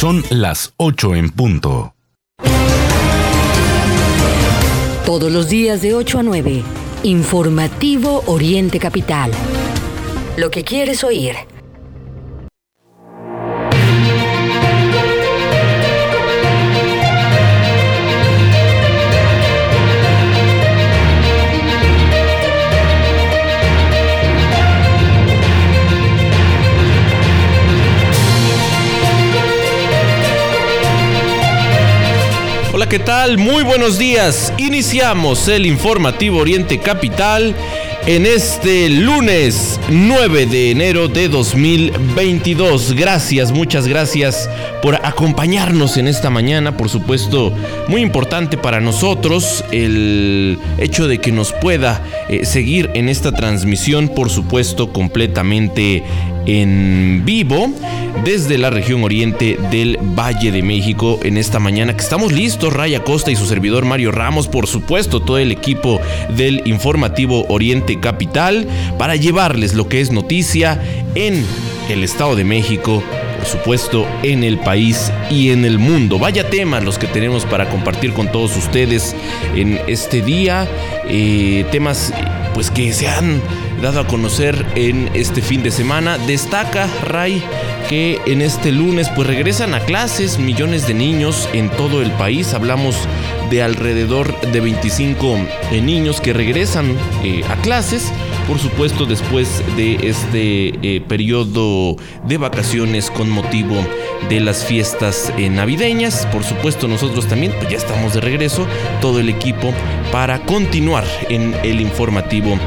Son las 8 en punto. Todos los días de 8 a 9. Informativo Oriente Capital. Lo que quieres oír. Hola, ¿qué tal? Muy buenos días. Iniciamos el informativo Oriente Capital en este lunes 9 de enero de 2022. Gracias, muchas gracias por acompañarnos en esta mañana. Por supuesto, muy importante para nosotros el hecho de que nos pueda eh, seguir en esta transmisión, por supuesto, completamente en vivo desde la región oriente del Valle de México en esta mañana que estamos listos, Raya Costa y su servidor Mario Ramos, por supuesto todo el equipo del informativo Oriente Capital para llevarles lo que es noticia en el Estado de México, por supuesto en el país y en el mundo. Vaya temas los que tenemos para compartir con todos ustedes en este día, eh, temas pues que se han dado a conocer en este fin de semana. Destaca Ray que en este lunes pues regresan a clases millones de niños en todo el país. Hablamos de alrededor de 25 eh, niños que regresan eh, a clases, por supuesto después de este eh, periodo de vacaciones con motivo de las fiestas navideñas. Por supuesto nosotros también pues ya estamos de regreso, todo el equipo para continuar en el informativo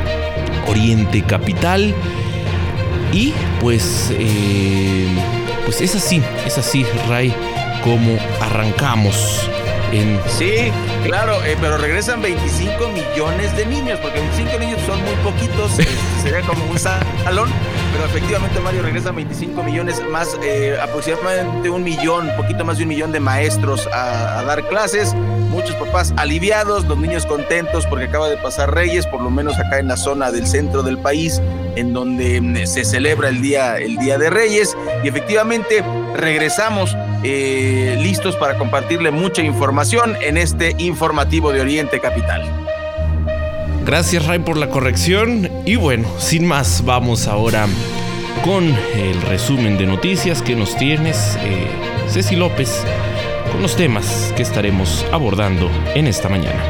Oriente Capital. Y pues, eh, pues es así, es así, Ray, como arrancamos en... Sí, claro, eh, pero regresan 25 millones de niños, porque 25 niños son muy poquitos, este, sería como un salón, pero efectivamente Mario regresan 25 millones más, eh, aproximadamente un millón, poquito más de un millón de maestros a, a dar clases, muchos papás aliviados, los niños contentos porque acaba de pasar Reyes, por lo menos acá en la zona del centro del país, en donde mm, se celebra el día, el día de Reyes, y efectivamente regresamos eh, listos para compartirle mucha información en este informativo de Oriente Capital. Gracias Ray por la corrección y bueno, sin más vamos ahora con el resumen de noticias que nos tienes, eh, Ceci López, con los temas que estaremos abordando en esta mañana.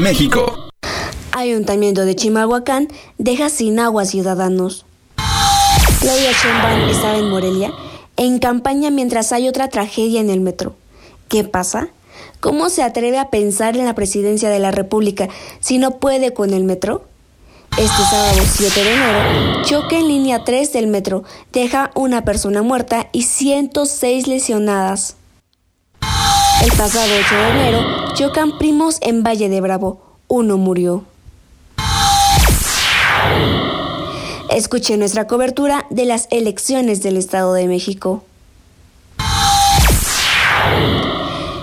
México. Ayuntamiento de Chimalhuacán deja sin agua a ciudadanos. Claudia Sheinbaum estaba en Morelia en campaña mientras hay otra tragedia en el metro. ¿Qué pasa? ¿Cómo se atreve a pensar en la presidencia de la República si no puede con el metro? Este sábado 7 de enero, choque en línea 3 del metro deja una persona muerta y 106 lesionadas. El pasado 8 de enero, chocan primos en Valle de Bravo. Uno murió. Escuche nuestra cobertura de las elecciones del Estado de México.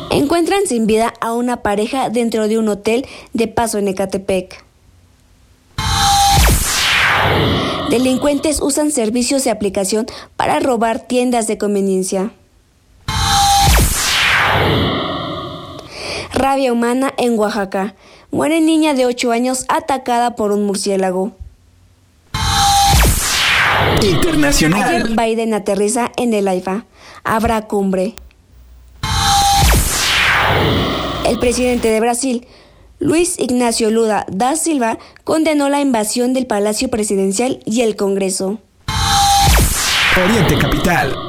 Encuentran sin vida a una pareja dentro de un hotel de paso en Ecatepec. Delincuentes usan servicios de aplicación para robar tiendas de conveniencia. Rabia humana en Oaxaca. Muere niña de 8 años atacada por un murciélago. Internacional. Biden aterriza en el AIFA. Habrá cumbre. El presidente de Brasil, Luis Ignacio Lula da Silva, condenó la invasión del Palacio Presidencial y el Congreso. Oriente Capital.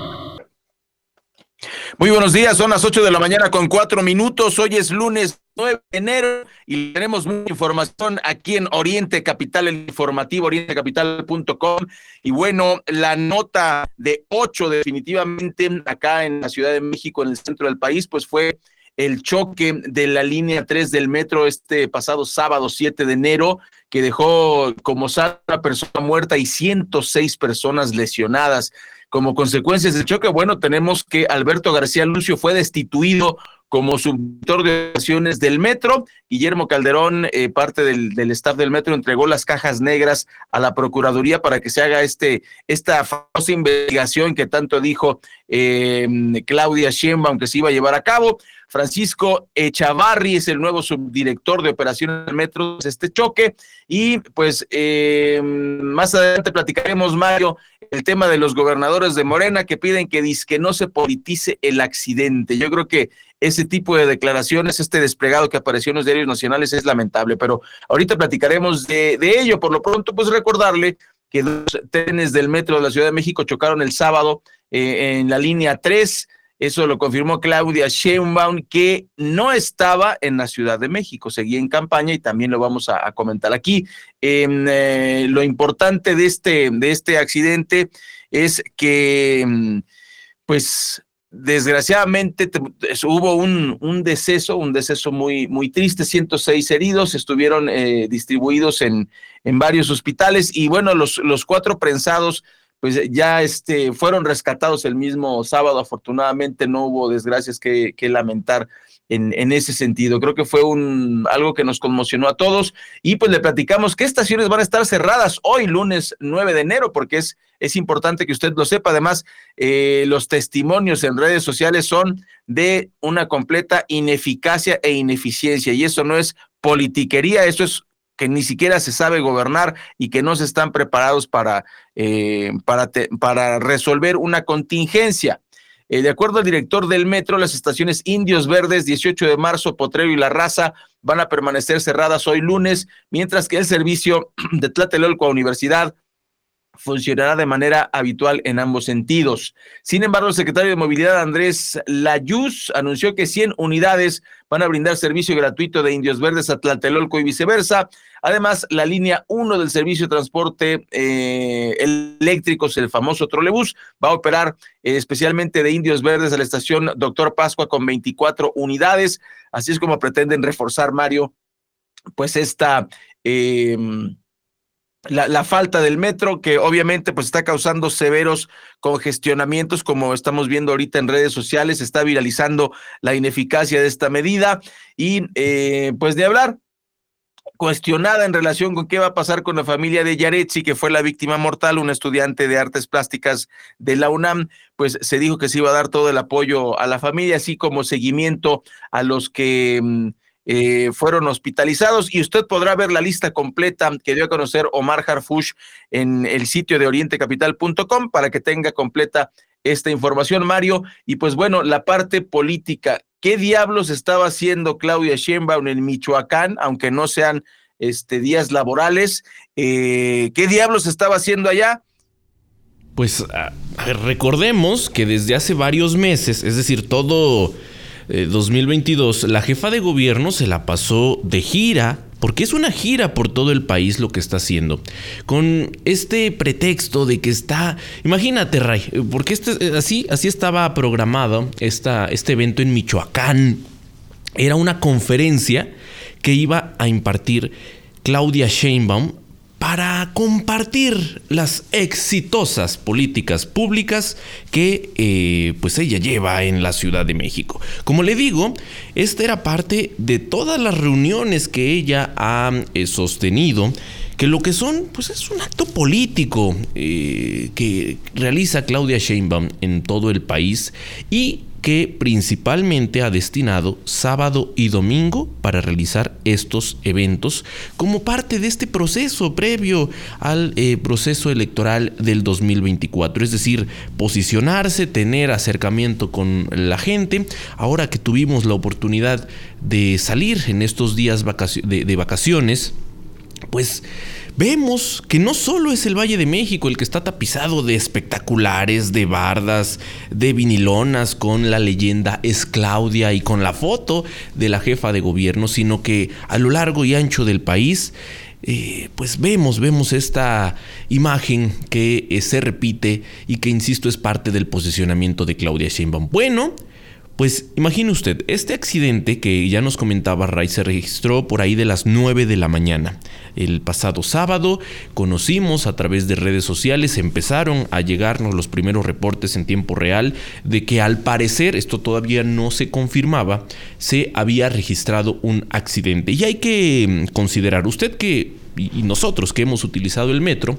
Muy buenos días, son las 8 de la mañana con cuatro minutos. Hoy es lunes 9 de enero y tenemos mucha información aquí en Oriente Capital, el informativo orientecapital.com. Y bueno, la nota de 8 definitivamente acá en la Ciudad de México, en el centro del país, pues fue el choque de la línea 3 del metro este pasado sábado 7 de enero, que dejó como una persona muerta y 106 personas lesionadas. Como consecuencias del choque, bueno, tenemos que Alberto García Lucio fue destituido como subdirector de operaciones del metro. Guillermo Calderón, eh, parte del, staff del metro, entregó las cajas negras a la Procuraduría para que se haga este, esta famosa investigación que tanto dijo eh, Claudia Sheinbaum que se iba a llevar a cabo. Francisco Echavarri es el nuevo subdirector de operaciones del metro este choque. Y pues eh, más adelante platicaremos, Mario, el tema de los gobernadores de Morena que piden que, que no se politice el accidente. Yo creo que ese tipo de declaraciones, este desplegado que apareció en los diarios nacionales es lamentable, pero ahorita platicaremos de, ello. Por lo pronto, pues recordarle que dos trenes del metro de la Ciudad de México chocaron el sábado eh, en la línea 3. Eso lo confirmó Claudia Sheinbaum, que no estaba en la Ciudad de México, seguía en campaña y también lo vamos a, comentar aquí. Eh, lo importante de este, de este accidente es que, pues, desgraciadamente hubo un, un, deceso, un deceso muy, muy triste, 106 heridos, estuvieron eh, distribuidos en, en varios hospitales y bueno, los, los cuatro prensados pues ya este, fueron rescatados el mismo sábado, afortunadamente no hubo desgracias que, que lamentar en, en, ese sentido. Creo que fue un, algo que nos conmocionó a todos y pues le platicamos qué estaciones van a estar cerradas hoy, lunes 9 de enero, porque es, es importante que usted lo sepa. Además, eh, los testimonios en redes sociales son de una completa ineficacia e ineficiencia y eso no es politiquería, eso es que ni siquiera se sabe gobernar y que no se están preparados para, eh, para, resolver una contingencia. Eh, de acuerdo al director del metro, las estaciones Indios Verdes, 18 de marzo, Potrero y La Raza van a permanecer cerradas hoy lunes, mientras que el servicio de Tlatelolco a Universidad funcionará de manera habitual en ambos sentidos. Sin embargo, el secretario de Movilidad, Andrés Layuz, anunció que 100 unidades van a brindar servicio gratuito de Indios Verdes a Tlatelolco y viceversa. Además, la línea 1 del servicio de transporte eh, eléctricos, el famoso trolebús, va a operar eh, especialmente de Indios Verdes a la estación Doctor Pascua con 24 unidades. Así es como pretenden reforzar, Mario, pues esta... Eh, la, falta del metro, que obviamente pues está causando severos congestionamientos, como estamos viendo ahorita en redes sociales, está viralizando la ineficacia de esta medida. Y eh, pues de hablar, cuestionada en relación con qué va a pasar con la familia de Yaretsi, que fue la víctima mortal, un estudiante de artes plásticas de la UNAM, pues se dijo que se iba a dar todo el apoyo a la familia, así como seguimiento a los que... Mm, eh, fueron hospitalizados y usted podrá ver la lista completa que dio a conocer Omar Harfush en el sitio de orientecapital.com para que tenga completa esta información, Mario. Y pues bueno, la parte política, ¿qué diablos estaba haciendo Claudia Sheinbaum en Michoacán, aunque no sean este, días laborales? Eh, ¿Qué diablos estaba haciendo allá? Pues recordemos que desde hace varios meses, es decir, todo 2022, eh, la jefa de gobierno se la pasó de gira porque es una gira por todo el país lo que está haciendo. Con este pretexto de que está. Imagínate, Ray, porque este, eh, así, así estaba programado esta, este evento en Michoacán. Era una conferencia que iba a impartir Claudia Sheinbaum para compartir las exitosas políticas públicas que eh, pues ella lleva en la Ciudad de México. Como le digo, esta era parte de todas las reuniones que ella ha eh, sostenido que lo que son, pues es un acto político eh, que realiza Claudia Sheinbaum en todo el país y que principalmente ha destinado sábado y domingo para realizar estos eventos como parte de este proceso previo al eh, proceso electoral del 2024. Es decir, posicionarse, tener acercamiento con la gente. Ahora que tuvimos la oportunidad de salir en estos días de, de vacaciones, pues vemos que no solo es el Valle de México el que está tapizado de espectaculares, de bardas, de vinilonas con la leyenda es Claudia y con la foto de la jefa de gobierno, sino que a lo largo y ancho del país eh, pues vemos, vemos esta imagen que eh, se repite y que, insisto, es parte del posicionamiento de Claudia Sheinbaum. Bueno, Pues imagine usted, este accidente que ya nos comentaba Ray se registró por ahí de las 9 de la mañana. El pasado sábado conocimos a través de redes sociales, empezaron a llegarnos los primeros reportes en tiempo real de que al parecer, esto todavía no se confirmaba, se había registrado un accidente. Y hay que mm, considerar, usted que, y nosotros que hemos utilizado el metro,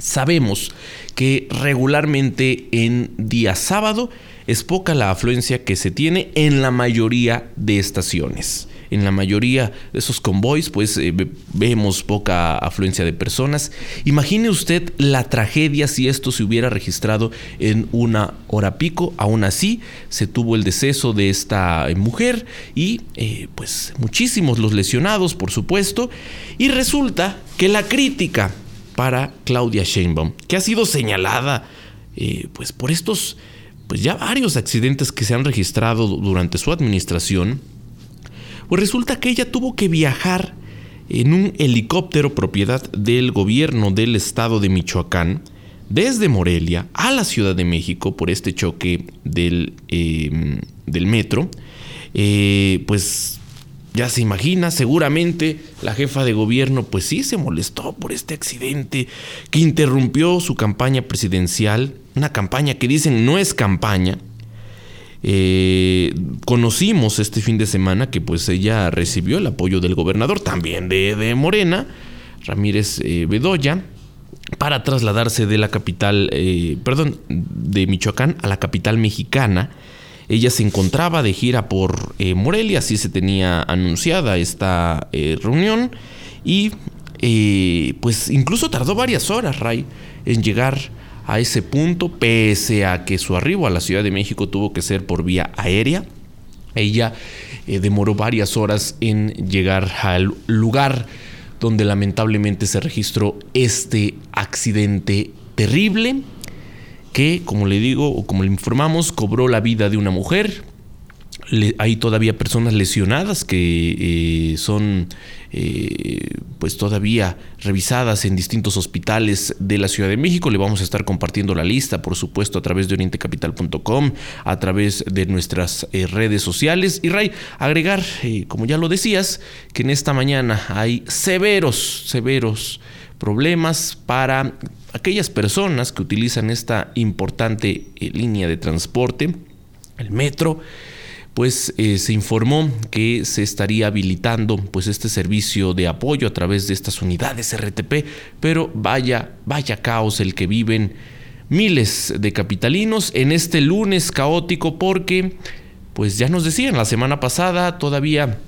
sabemos que regularmente en día sábado es poca la afluencia que se tiene en la mayoría de estaciones. En la mayoría de esos convoys, pues eh, vemos poca afluencia de personas. Imagine usted la tragedia si esto se hubiera registrado en una hora pico. Aún así, se tuvo el deceso de esta eh, mujer y eh, pues muchísimos los lesionados, por supuesto. Y resulta que la crítica para Claudia Sheinbaum, que ha sido señalada pues por estos pues ya varios accidentes que se han registrado durante su administración, pues resulta que ella tuvo que viajar en un helicóptero propiedad del gobierno del estado de Michoacán, desde Morelia a la Ciudad de México por este choque del, em, del metro, eh, pues ya se imagina, seguramente la jefa de gobierno pues sí se molestó por este accidente que interrumpió su campaña presidencial, una campaña que dicen no es campaña. Eh, conocimos este fin de semana que pues ella recibió el apoyo del gobernador, también de, Morena, Ramírez eh, Bedoya, para trasladarse de la capital, eh, perdón, de Michoacán a la capital mexicana ella se encontraba de gira por eh, Morelia, así se tenía anunciada esta eh, reunión. Y eh, pues incluso tardó varias horas, Ray, en llegar a ese punto, pese a que su arribo a la Ciudad de México tuvo que ser por vía aérea. Ella demoró varias horas en llegar al lugar donde lamentablemente se registró este accidente terrible que, como le digo o como le informamos, cobró la vida de una mujer. hay todavía personas lesionadas que eh, son eh, pues todavía revisadas en distintos hospitales de la Ciudad de México. Le vamos a estar compartiendo la lista, por supuesto, a través de orientecapital.com, a través de nuestras eh, redes sociales. Y Ray, agregar, como ya lo decías, que en esta mañana hay severos, severos problemas para aquellas personas que utilizan esta importante eh, línea de transporte, el metro, pues eh, se informó que se estaría habilitando pues este servicio de apoyo a través de estas unidades RTP, pero vaya, vaya caos el que viven miles de capitalinos en este lunes caótico porque pues ya nos decían la semana pasada todavía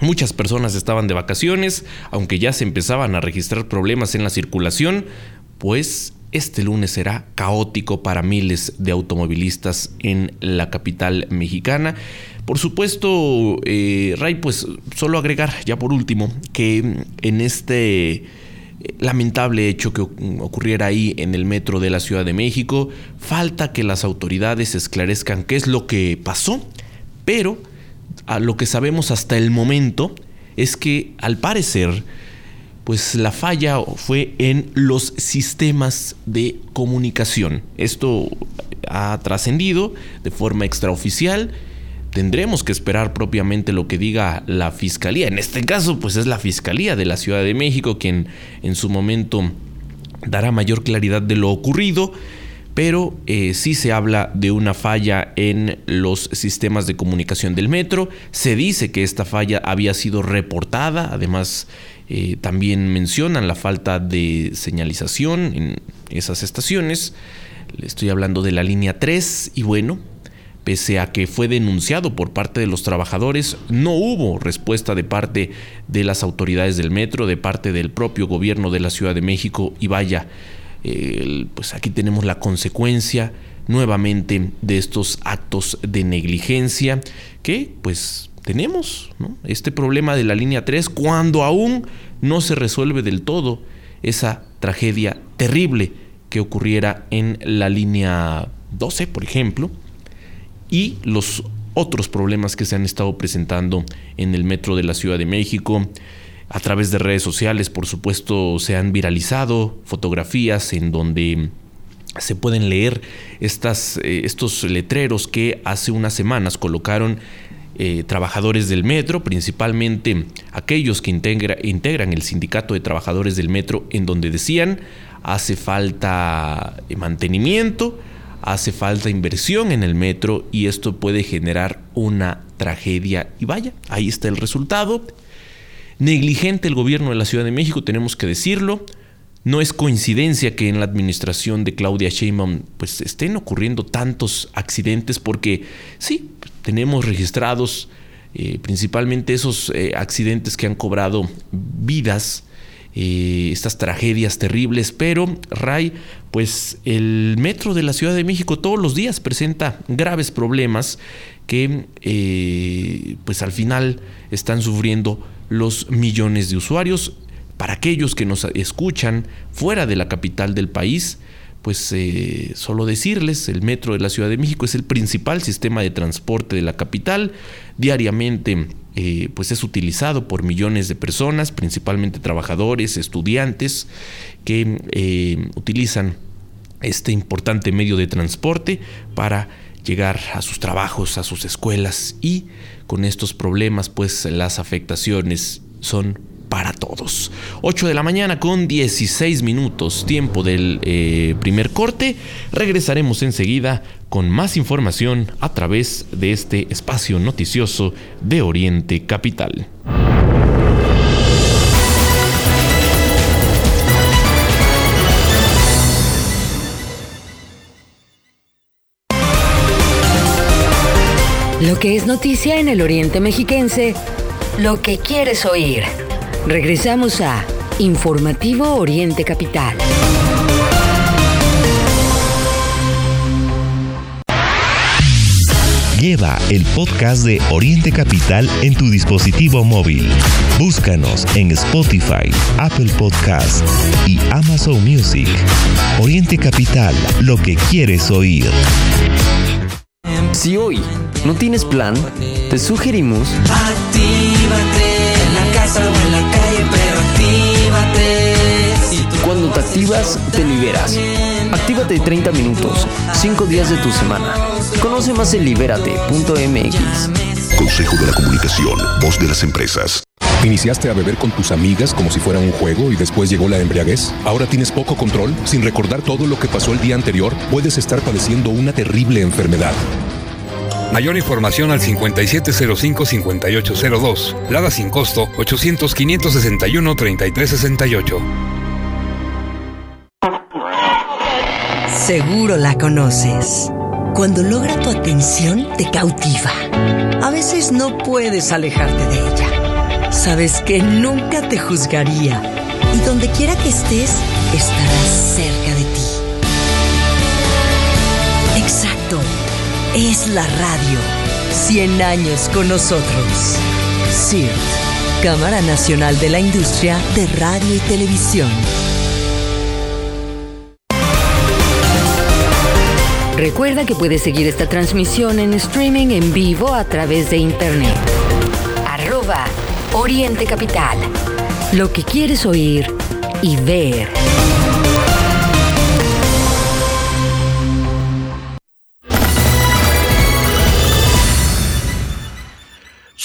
Muchas personas estaban de vacaciones, aunque ya se empezaban a registrar problemas en la circulación, pues este lunes será caótico para miles de automovilistas en la capital mexicana. Por supuesto, eh, Ray, pues solo agregar ya por último que en este eh, lamentable hecho que ocurriera ahí en el metro de la Ciudad de México, falta que las autoridades esclarezcan qué es lo que pasó, pero a lo que sabemos hasta el momento es que al parecer pues la falla fue en los sistemas de comunicación. Esto ha trascendido de forma extraoficial. Tendremos que esperar propiamente lo que diga la Fiscalía. En este caso, pues es la Fiscalía de la Ciudad de México quien en su momento dará mayor claridad de lo ocurrido pero eh, sí se habla de una falla en los sistemas de comunicación del metro. Se dice que esta falla había sido reportada, además eh, también mencionan la falta de señalización en esas estaciones. Estoy hablando de la línea 3 y bueno, pese a que fue denunciado por parte de los trabajadores, no hubo respuesta de parte de las autoridades del metro, de parte del propio gobierno de la Ciudad de México y vaya, pues aquí tenemos la consecuencia nuevamente de estos actos de negligencia que pues tenemos este problema de la línea 3 cuando aún no se resuelve del todo esa tragedia terrible que ocurriera en la línea 12, por ejemplo, y los otros problemas que se han estado presentando en el metro de la Ciudad de México. A través de redes sociales, por supuesto, se han viralizado fotografías en donde se pueden leer estas, eh, estos letreros que hace unas semanas colocaron eh, trabajadores del metro, principalmente aquellos que integra, integran el sindicato de trabajadores del metro, en donde decían hace falta eh, mantenimiento, hace falta inversión en el metro y esto puede generar una tragedia. Y vaya, ahí está el resultado. Negligente el gobierno de la Ciudad de México, tenemos que decirlo. No es coincidencia que en la administración de Claudia Sheinbaum pues estén ocurriendo tantos accidentes porque sí, tenemos registrados eh, principalmente esos eh, accidentes que han cobrado vidas, eh, estas tragedias terribles, pero Ray, pues el metro de la Ciudad de México todos los días presenta graves problemas que pues al final están sufriendo los millones de usuarios. Para aquellos que nos escuchan fuera de la capital del país, pues eh, solo decirles, el metro de la Ciudad de México es el principal sistema de transporte de la capital. Diariamente eh, pues es utilizado por millones de personas, principalmente trabajadores, estudiantes, que eh, utilizan este importante medio de transporte para llegar a sus trabajos, a sus escuelas y con estos problemas pues las afectaciones son para todos. 8 de la mañana con 16 minutos, tiempo del eh, primer corte. Regresaremos enseguida con más información a través de este espacio noticioso de Oriente Capital. Lo que es noticia en el Oriente Mexiquense, lo que quieres oír. Regresamos a Informativo Oriente Capital. Lleva el podcast de Oriente Capital en tu dispositivo móvil. Búscanos en Spotify, Apple Podcast y Amazon Music. Oriente Capital, lo que quieres oír. Si hoy no tienes plan, te sugerimos... Actívate casa o en la calle, pero actívate. Cuando te activas, te liberas. Actívate 30 minutos, 5 días de tu semana. Conoce más en libérate.mx. Consejo de la Comunicación, voz de las empresas. ¿Iniciaste a beber con tus amigas como si fuera un juego y después llegó la embriaguez? ¿Ahora tienes poco control? Sin recordar todo lo que pasó el día anterior, puedes estar padeciendo una terrible enfermedad. Mayor información al 5705-5802. Lada sin costo 800-561-3368. Seguro la conoces. Cuando logra tu atención, te cautiva. A veces no puedes alejarte de ella. Sabes que nunca te juzgaría. Y donde quiera que estés, estará cerca de ti. Es la radio. 100 años con nosotros. CIRT, Cámara Nacional de la Industria de Radio y Televisión. Recuerda que puedes seguir esta transmisión en streaming en vivo a través de internet. Arroba Oriente Capital. Lo que quieres oír y ver.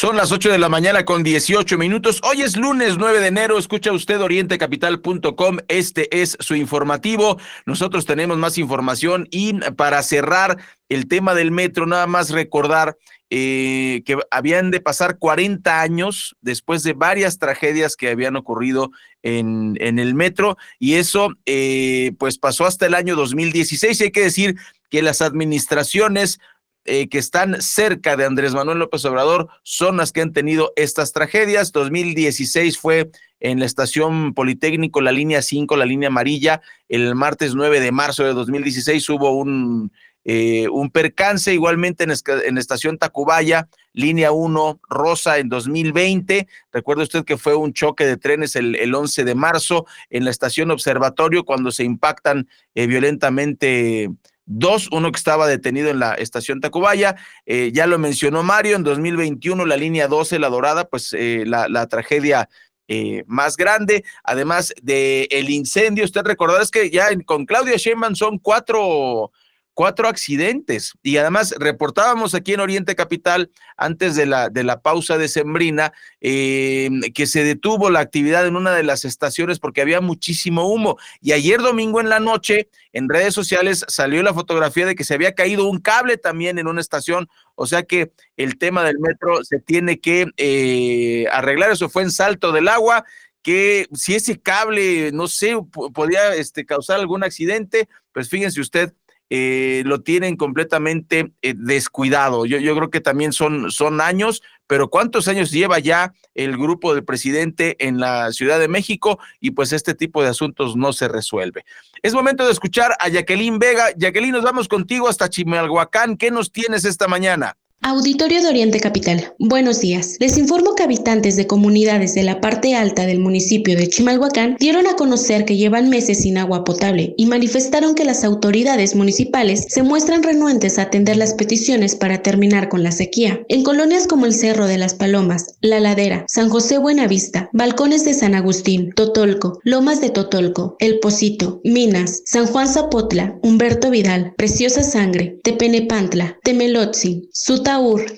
Son las 8 de la mañana con 18 minutos. Hoy es lunes 9 de enero. Escucha usted orientecapital.com. Este es su informativo. Nosotros tenemos más información y para cerrar el tema del metro, nada más recordar eh, que habían de pasar 40 años después de varias tragedias que habían ocurrido en, en el metro y eso eh, pues pasó hasta el año 2016. Y hay que decir que las administraciones eh, que están cerca de Andrés Manuel López Obrador son las que han tenido estas tragedias. 2016 fue en la estación Politécnico, la línea 5, la línea amarilla. El martes 9 de marzo de 2016 hubo un, eh, un percance, igualmente en, en estación Tacubaya, línea 1 rosa en 2020. Recuerda usted que fue un choque de trenes el, el 11 de marzo en la estación Observatorio cuando se impactan eh, violentamente dos, uno que estaba detenido en la estación Tacubaya, eh, ya lo mencionó Mario, en 2021 la línea 12, la dorada, pues eh, la, tragedia eh, más grande, además de el incendio. Usted recordará es que ya con Claudia Sheinbaum son cuatro cuatro accidentes. Y además reportábamos aquí en Oriente Capital, antes de la, de la pausa de Sembrina, eh, que se detuvo la actividad en una de las estaciones porque había muchísimo humo. Y ayer domingo en la noche, en redes sociales salió la fotografía de que se había caído un cable también en una estación. O sea que el tema del metro se tiene que eh, arreglar. Eso fue en Salto del Agua que si ese cable, no sé, podía este, causar algún accidente, pues fíjense usted, eh, lo tienen completamente eh, descuidado. Yo, yo creo que también son, son años, pero ¿cuántos años lleva ya el grupo del presidente en la Ciudad de México? Y pues este tipo de asuntos no se resuelve. Es momento de escuchar a Jacqueline Vega. Jacqueline, nos vamos contigo hasta Chimalhuacán. ¿Qué nos tienes esta mañana? Auditorio de Oriente Capital. Buenos días. Les informo que habitantes de comunidades de la parte alta del municipio de Chimalhuacán dieron a conocer que llevan meses sin agua potable y manifestaron que las autoridades municipales se muestran renuentes a atender las peticiones para terminar con la sequía. En colonias como el Cerro de las Palomas, La Ladera, San José Buenavista, Balcones de San Agustín, Totolco, Lomas de Totolco, El Pocito, Minas, San Juan Zapotla, Humberto Vidal, Preciosa Sangre, Tepenepantla, Temelotzi, Suta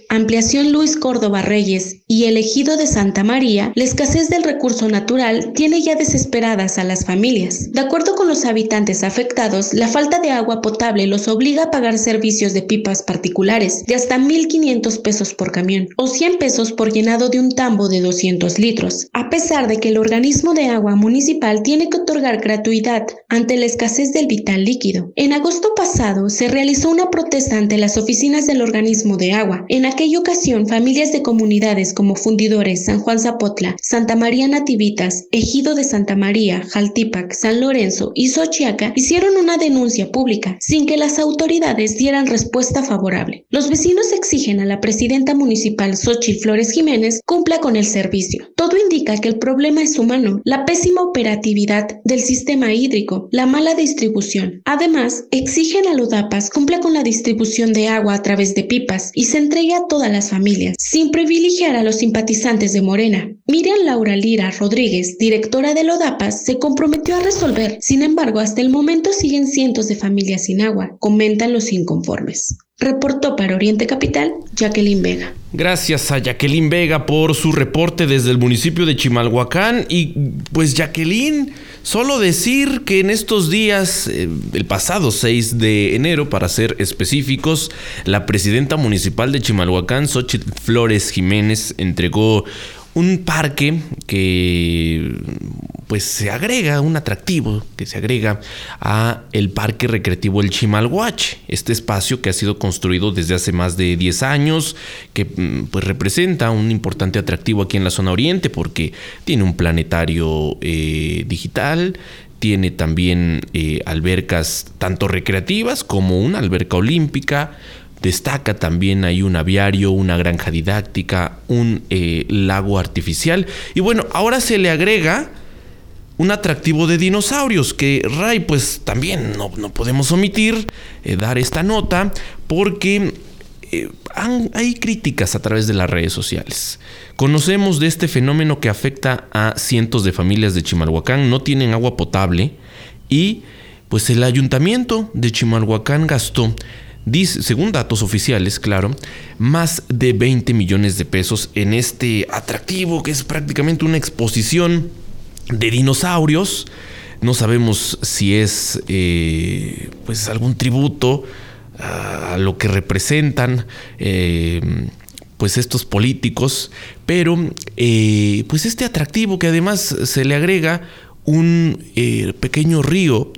Ampliación Luis Córdoba Reyes y el Ejido de Santa María, la escasez del recurso natural tiene ya desesperadas a las familias. De acuerdo con los habitantes afectados, la falta de agua potable los obliga a pagar servicios de pipas particulares de hasta 1.500 pesos por camión o 100 pesos por llenado de un tambo de 200 litros, a pesar de que el organismo de agua municipal tiene que otorgar gratuidad ante la escasez del vital líquido. En agosto pasado se realizó una protesta ante las oficinas del organismo de agua en aquella ocasión, familias de comunidades como Fundidores, San Juan Zapotla, Santa María Nativitas, Ejido de Santa María, Jaltipac, San Lorenzo y Xochiaca hicieron una denuncia pública sin que las autoridades dieran respuesta favorable. Los vecinos exigen a la presidenta municipal Xochitl Flores Jiménez cumpla con el servicio. Todo indica que el problema es humano, la pésima operatividad del sistema hídrico, la mala distribución. Además, exigen a Lodapas cumpla con la distribución de agua a través de pipas y se entregue a todas las familias, sin privilegiar a los simpatizantes de Morena. Miriam Laura Lira Rodríguez, directora de Lodapas, se comprometió a resolver. Sin embargo, hasta el momento siguen cientos de familias sin agua, comentan los inconformes. Reportó para Oriente Capital Jacqueline Vega. Gracias a Jacqueline Vega por su reporte desde el municipio de Chimalhuacán. Y pues Jacqueline, solo decir que en estos días, eh, el pasado 6 de enero, para ser específicos, la presidenta municipal de Chimalhuacán, Xochitl Flores Jiménez, entregó un parque que pues se agrega un atractivo que se agrega a el parque recreativo El Chimalhuache, este espacio que ha sido construido desde hace más de 10 años, que mm, pues representa un importante atractivo aquí en la zona oriente porque tiene un planetario eh, digital, tiene también eh, albercas tanto recreativas como una alberca olímpica, Destaca también hay un aviario, una granja didáctica, un eh, lago artificial. Y bueno, ahora se le agrega un atractivo de dinosaurios que Ray pues también no, podemos omitir eh, dar esta nota porque eh, hay críticas a través de las redes sociales. Conocemos de este fenómeno que afecta a cientos de familias de Chimalhuacán, no tienen agua potable y pues el ayuntamiento de Chimalhuacán gastó dice, según datos oficiales, claro, más de 20 millones de pesos en este atractivo que es prácticamente una exposición de dinosaurios. No sabemos si es eh, pues algún tributo a lo que representan eh, pues estos políticos, pero eh, pues este atractivo que además se le agrega un pequeño río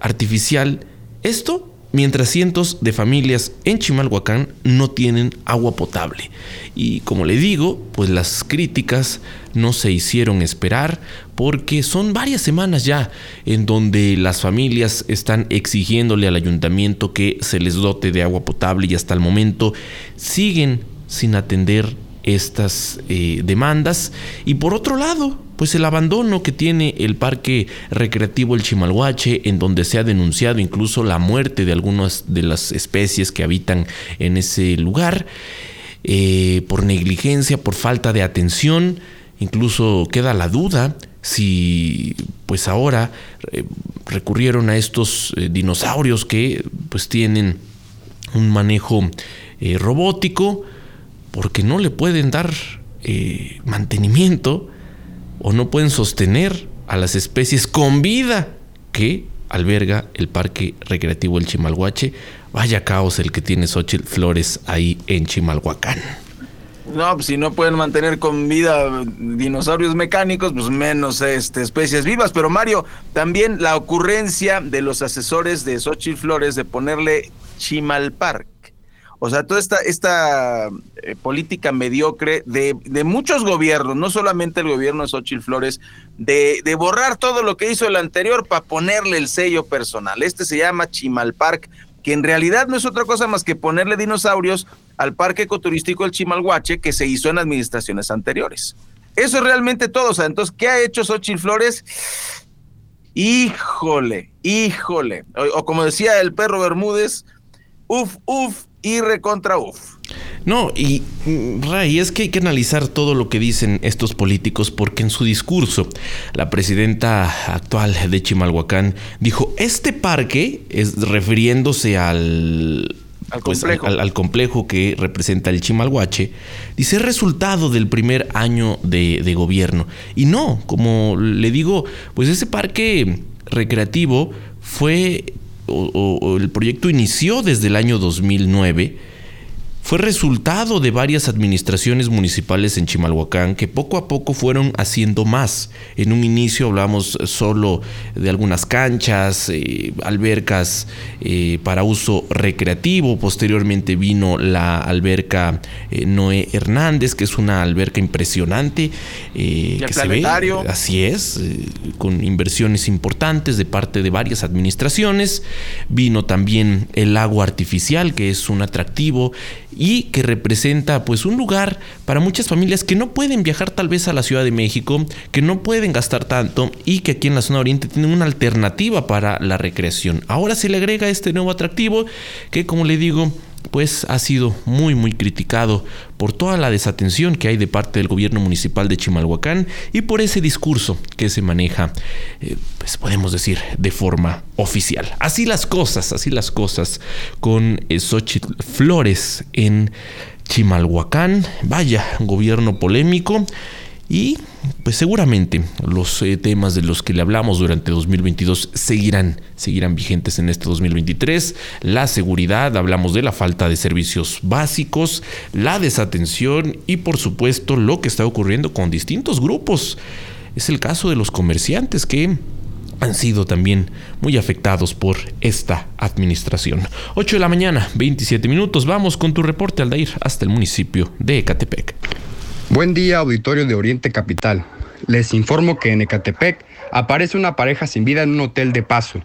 artificial, esto mientras cientos de familias en Chimalhuacán no tienen agua potable. Y como le digo, pues las críticas no se hicieron esperar porque son varias semanas ya en donde las familias están exigiéndole al ayuntamiento que se les dote de agua potable y hasta el momento siguen sin atender estas eh, demandas. Y por otro lado, pues el abandono que tiene el parque recreativo El Chimalhuache, en donde se ha denunciado incluso la muerte de algunas de las especies que habitan en ese lugar, eh, por negligencia, por falta de atención. incluso queda la duda si pues ahora eh, recurrieron a estos dinosaurios que pues tienen un manejo robótico porque no le pueden dar mantenimiento o no pueden sostener a las especies con vida que alberga el Parque Recreativo El Chimalhuache. Vaya caos el que tiene Xochitl Flores ahí en Chimalhuacán. No, pues si no pueden mantener con vida dinosaurios mecánicos, pues menos este, especies vivas. Pero Mario, también la ocurrencia de los asesores de Xochitl Flores de ponerle Chimalpark. O sea, toda esta, eh, política mediocre de, muchos gobiernos, no solamente el gobierno de Xochitl Flores, de, de borrar todo lo que hizo el anterior para ponerle el sello personal. Este se llama Chimalpark, que en realidad no es otra cosa más que ponerle dinosaurios al parque ecoturístico del Chimalhuache que se hizo en administraciones anteriores. Eso es realmente todo. O sea, entonces, ¿qué ha hecho Xochitl Flores? Híjole, híjole. O, como decía el perro Bermúdez, uf, uf y recontra uf. No, y Ray, es que hay que analizar todo lo que dicen estos políticos porque en su discurso la presidenta actual de Chimalhuacán dijo, este parque es refiriéndose al al, pues, complejo. Al, complejo. que representa el Chimalhuache, dice resultado del primer año de, de, gobierno. Y no, como le digo, pues ese parque recreativo fue, o, o el proyecto inició desde el año 2009 fue resultado de varias administraciones municipales en Chimalhuacán que poco a poco fueron haciendo más. En un inicio hablamos solo de algunas canchas, eh, albercas eh, para uso recreativo. Posteriormente vino la alberca eh, Noé Hernández, que es una alberca impresionante. que se ve, así es, con inversiones importantes de parte de varias administraciones. Vino también el lago artificial, que es un atractivo y que representa pues un lugar para muchas familias que no pueden viajar tal vez a la Ciudad de México, que no pueden gastar tanto y que aquí en la zona oriente tienen una alternativa para la recreación. Ahora se le agrega este nuevo atractivo que como le digo pues ha sido muy muy criticado por toda la desatención que hay de parte del gobierno municipal de Chimalhuacán y por ese discurso que se maneja, eh, pues podemos decir, de forma oficial. Así las cosas, así las cosas con eh, Xochitl Flores en Chimalhuacán. Vaya, gobierno polémico. Y pues seguramente los eh, temas de los que le hablamos durante 2022 seguirán, seguirán vigentes en este 2023. La seguridad, hablamos de la falta de servicios básicos, la desatención y por supuesto lo que está ocurriendo con distintos grupos. Es el caso de los comerciantes que han sido también muy afectados por esta administración. 8 de la mañana, 27 minutos. Vamos con tu reporte, Aldair, hasta el municipio de Ecatepec. Buen día, auditorio de Oriente Capital. Les informo que en Ecatepec aparece una pareja sin vida en un hotel de paso.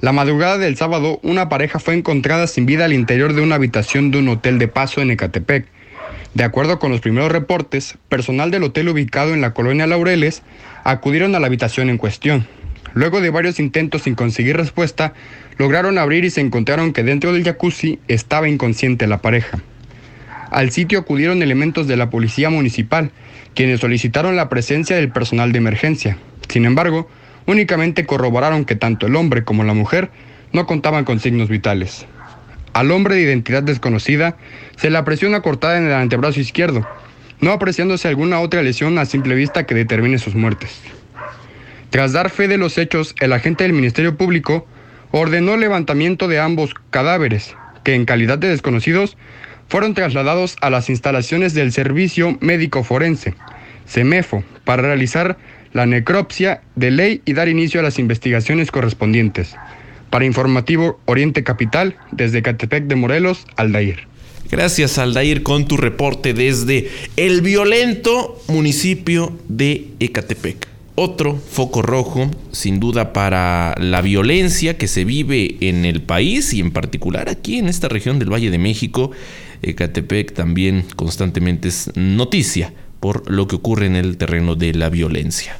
La madrugada del sábado, una pareja fue encontrada sin vida al interior de una habitación de un hotel de paso en Ecatepec. De acuerdo con los primeros reportes, personal del hotel ubicado en la colonia Laureles acudieron a la habitación en cuestión. Luego de varios intentos sin conseguir respuesta, lograron abrir y se encontraron que dentro del jacuzzi estaba inconsciente la pareja. Al sitio acudieron elementos de la policía municipal, quienes solicitaron la presencia del personal de emergencia. Sin embargo, únicamente corroboraron que tanto el hombre como la mujer no contaban con signos vitales. Al hombre de identidad desconocida se le apreció una cortada en el antebrazo izquierdo, no apreciándose alguna otra lesión a simple vista que determine sus muertes. Tras dar fe de los hechos, el agente del Ministerio Público ordenó el levantamiento de ambos cadáveres, que en calidad de desconocidos fueron trasladados a las instalaciones del Servicio Médico Forense, CEMEFO, para realizar la necropsia de ley y dar inicio a las investigaciones correspondientes. Para Informativo Oriente Capital, desde Catepec de Morelos, Aldair. Gracias, Aldair, con tu reporte desde el violento municipio de Ecatepec. Otro foco rojo, sin duda, para la violencia que se vive en el país y en particular aquí en esta región del Valle de México Ecatepec también constantemente es noticia por lo que ocurre en el terreno de la violencia.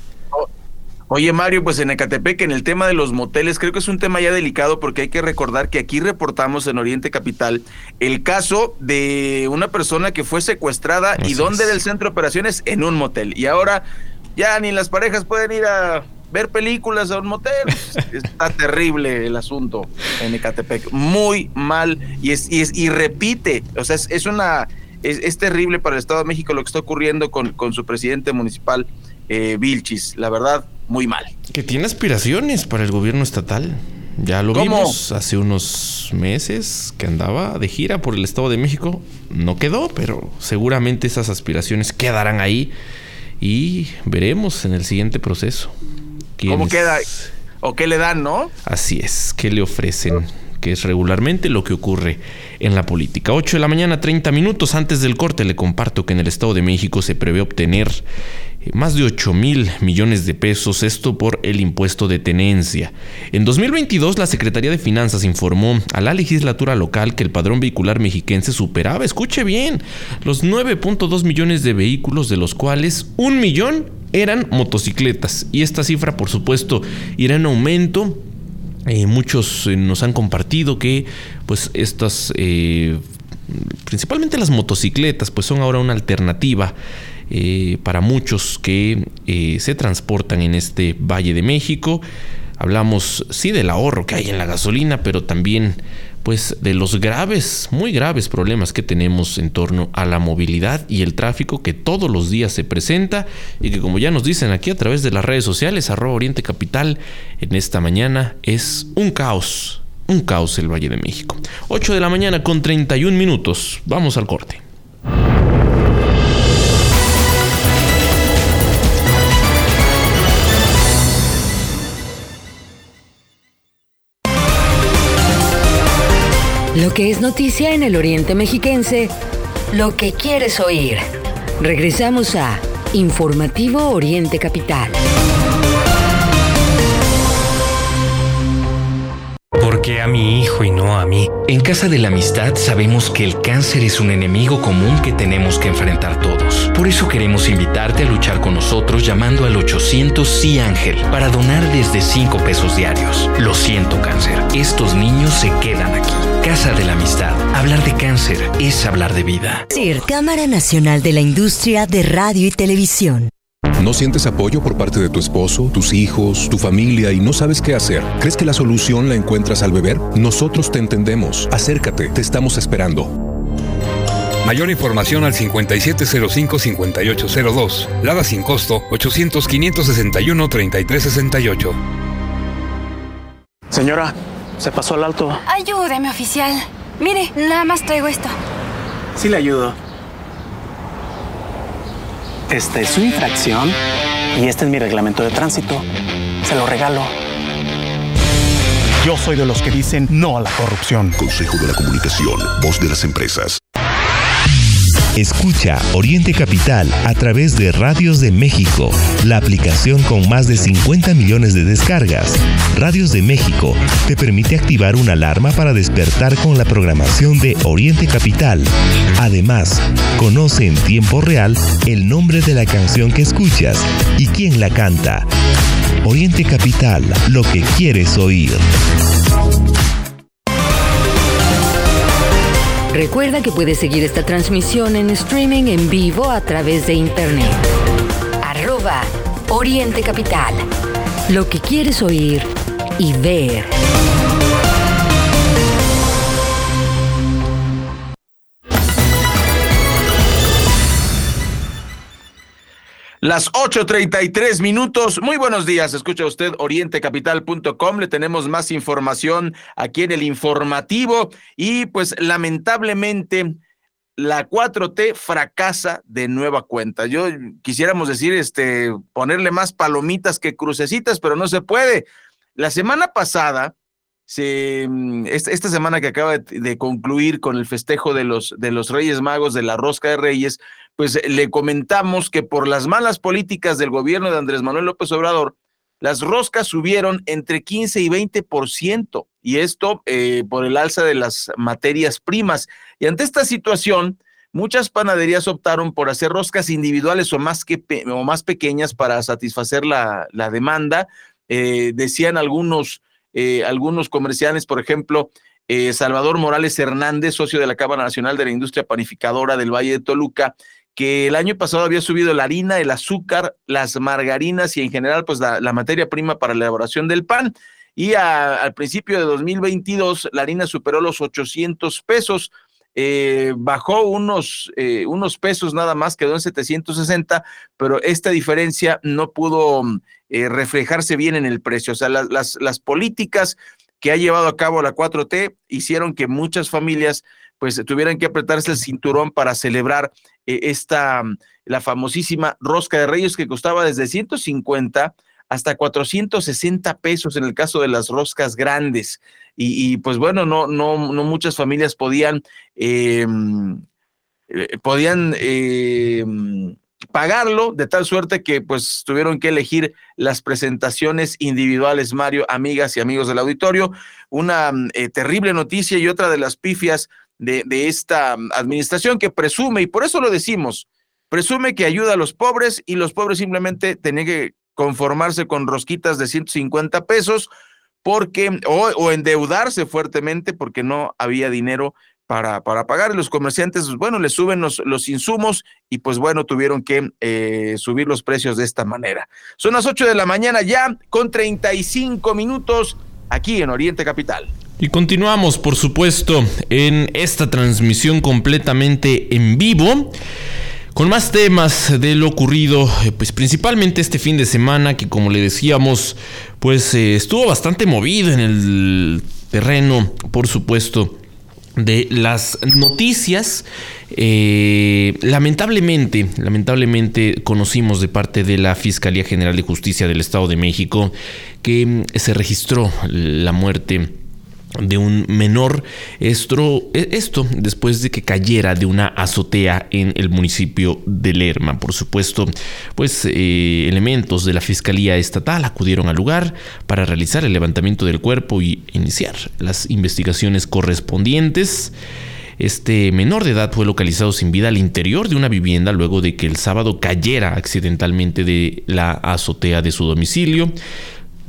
Oye, Mario, pues en Ecatepec, en el tema de los moteles, creo que es un tema ya delicado porque hay que recordar que aquí reportamos en Oriente Capital el caso de una persona que fue secuestrada y donde del centro de operaciones en un motel. Y ahora ya ni las parejas pueden ir a ver películas a un motel. Está terrible el asunto en Ecatepec. Muy mal. Y es, y, es, y repite. O sea, es, una. Es, terrible para el Estado de México lo que está ocurriendo con, con su presidente municipal, eh, Vilchis. La verdad, muy mal. Que tiene aspiraciones para el gobierno estatal. Ya lo vimos hace unos meses que andaba de gira por el Estado de México. No quedó, pero seguramente esas aspiraciones quedarán ahí y veremos en el siguiente proceso. ¿Cómo queda? ¿O qué le dan, no? Así es, ¿qué le ofrecen? que es regularmente lo que ocurre en la política. 8 de la mañana, 30 minutos antes del corte, le comparto que en el Estado de México se prevé obtener más de 8 mil millones de pesos, esto por el impuesto de tenencia. En 2022, la Secretaría de Finanzas informó a la legislatura local que el padrón vehicular mexiquense superaba, escuche bien, los 9.2 millones de vehículos, de los cuales un millón eran motocicletas. Y esta cifra, por supuesto, irá en aumento eh, muchos eh, nos han compartido que pues estas, eh, principalmente las motocicletas, pues son ahora una alternativa para muchos que se transportan en este Valle de México. Hablamos sí del ahorro que hay en la gasolina, pero también pues de los graves, muy graves problemas que tenemos en torno a la movilidad y el tráfico que todos los días se presenta y que como ya nos dicen aquí a través de las redes sociales, arroba Oriente Capital, en esta mañana es un caos, un caos el Valle de México. 8 de la mañana con 31 minutos, vamos al corte. Lo que es noticia en el Oriente Mexiquense, lo que quieres oír. Regresamos a Informativo Oriente Capital. ¿Por qué a mi hijo y no a mí? En Casa de la Amistad sabemos que el cáncer es un enemigo común que tenemos que enfrentar todos. Por eso queremos invitarte a luchar con nosotros llamando al 800 Sí Ángel para donar desde 5 pesos diarios. Lo siento cáncer, estos niños se quedan aquí. Casa de la Amistad. Hablar de cáncer es hablar de vida. CIR, Cámara Nacional de la Industria de Radio y Televisión. ¿No sientes apoyo por parte de tu esposo, tus hijos, tu familia y no sabes qué hacer? ¿Crees que la solución la encuentras al beber? Nosotros te entendemos. Acércate, te estamos esperando. Mayor información al 5705-5802. Lada sin costo 800-561-3368. Señora, se pasó al alto. Ayúdeme, oficial. Mire, nada más traigo esto. Sí le ayudo. Esta es su infracción y este es mi reglamento de tránsito. Se lo regalo. Yo soy de los que dicen no a la corrupción. Consejo de la Comunicación, voz de las empresas. Escucha Oriente Capital a través de Radios de México, la aplicación con más de 50 millones de descargas. Radios de México te permite activar una alarma para despertar con la programación de Oriente Capital. Además, conoce en tiempo real el nombre de la canción que escuchas y quién la canta. Oriente Capital, lo que quieres oír. Recuerda que puedes seguir esta transmisión en streaming en vivo a través de internet. Arroba Oriente Capital. Lo que quieres oír y ver. Las 8.33 minutos. Muy buenos días. Escucha usted orientecapital.com. Le tenemos más información aquí en el informativo. Y pues lamentablemente la 4T fracasa de nueva cuenta. Yo quisiéramos decir, este, ponerle más palomitas que crucecitas, pero no se puede. La semana pasada, se, esta semana que acaba de, de, concluir con el festejo de los, de los Reyes Magos de la Rosca de Reyes, pues le comentamos que por las malas políticas del gobierno de Andrés Manuel López Obrador, las roscas subieron entre 15 y 20%, y esto eh, por el alza de las materias primas. Y ante esta situación, muchas panaderías optaron por hacer roscas individuales o más, que o más pequeñas para satisfacer la, la demanda. Eh, decían algunos, eh, algunos comerciales, por ejemplo, eh, Salvador Morales Hernández, socio de la Cámara Nacional de la Industria Panificadora del Valle de Toluca, que el año pasado había subido la harina, el azúcar, las margarinas y en general pues la, materia prima para la elaboración del pan. Y al principio de 2022 la harina superó los 800 pesos. Eh, bajó unos, eh, unos pesos nada más, quedó en 760, pero esta diferencia no pudo eh, reflejarse bien en el precio. O sea, las, las, las políticas que ha llevado a cabo la 4T hicieron que muchas familias pues tuvieran que apretarse el cinturón para celebrar eh, esta, la famosísima rosca de reyes que costaba desde 150 hasta 460 pesos en el caso de las roscas grandes. Y, pues bueno, no, no, no muchas familias podían, em, eh, podían em, pagarlo, de tal suerte que pues tuvieron que elegir las presentaciones individuales, Mario, amigas y amigos del auditorio. Una eh, terrible noticia y otra de las pifias de, esta mm, administración que presume, y por eso lo decimos, presume que ayuda a los pobres y los pobres simplemente tenían que conformarse con rosquitas de 150 pesos porque o, endeudarse fuertemente porque no había dinero para, para pagar. Los comerciantes, pues, bueno, les suben los, los insumos y pues bueno, tuvieron que eh, subir los precios de esta manera. Son las 8 de la mañana ya con 35 minutos aquí en Oriente Capital. Y continuamos, por supuesto, en esta transmisión completamente en vivo. Con más temas de lo ocurrido, eh, pues principalmente este fin de semana que como le decíamos, pues eh, estuvo bastante movido en el terreno, por supuesto, de las noticias. Eh, lamentablemente, lamentablemente conocimos de parte de la Fiscalía General de Justicia del Estado de México que mm, se registró la muerte de un menor. Esto, esto después de que cayera de una azotea en el municipio de Lerma. Por supuesto, pues eh, elementos de la Fiscalía Estatal acudieron al lugar para realizar el levantamiento del cuerpo y iniciar las investigaciones correspondientes. Este menor de edad fue localizado sin vida al interior de una vivienda luego de que el sábado cayera accidentalmente de la azotea de su domicilio.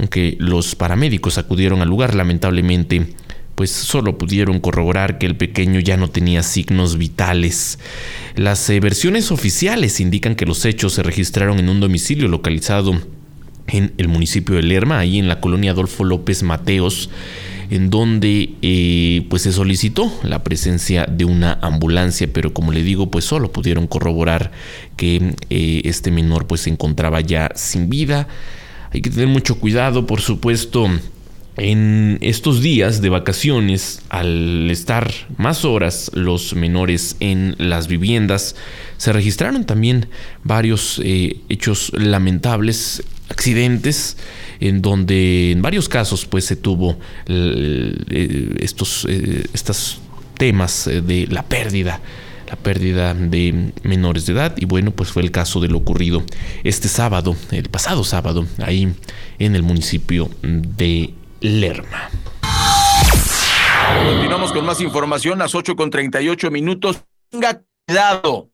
Aunque los paramédicos acudieron al lugar, lamentablemente, pues solo pudieron corroborar que el pequeño ya no tenía signos vitales. Las eh, versiones oficiales indican que los hechos se registraron en un domicilio localizado en el municipio de Lerma, ahí en la colonia Adolfo López Mateos, en donde eh, pues se solicitó la presencia de una ambulancia, pero como le digo, pues solo pudieron corroborar que eh, este menor pues se encontraba ya sin vida. Hay que tener mucho cuidado, por supuesto, en estos días de vacaciones, al estar más horas los menores en las viviendas, se registraron también varios eh, hechos lamentables, accidentes, en donde en varios casos pues se tuvo eh, estos, eh, estos temas de la pérdida la pérdida de menores de edad. Y bueno pues fue el caso de lo ocurrido este sábado el pasado sábado ahí en el municipio de Lerma. Continuamos con más información las 8 con 38 minutos. Tenga cuidado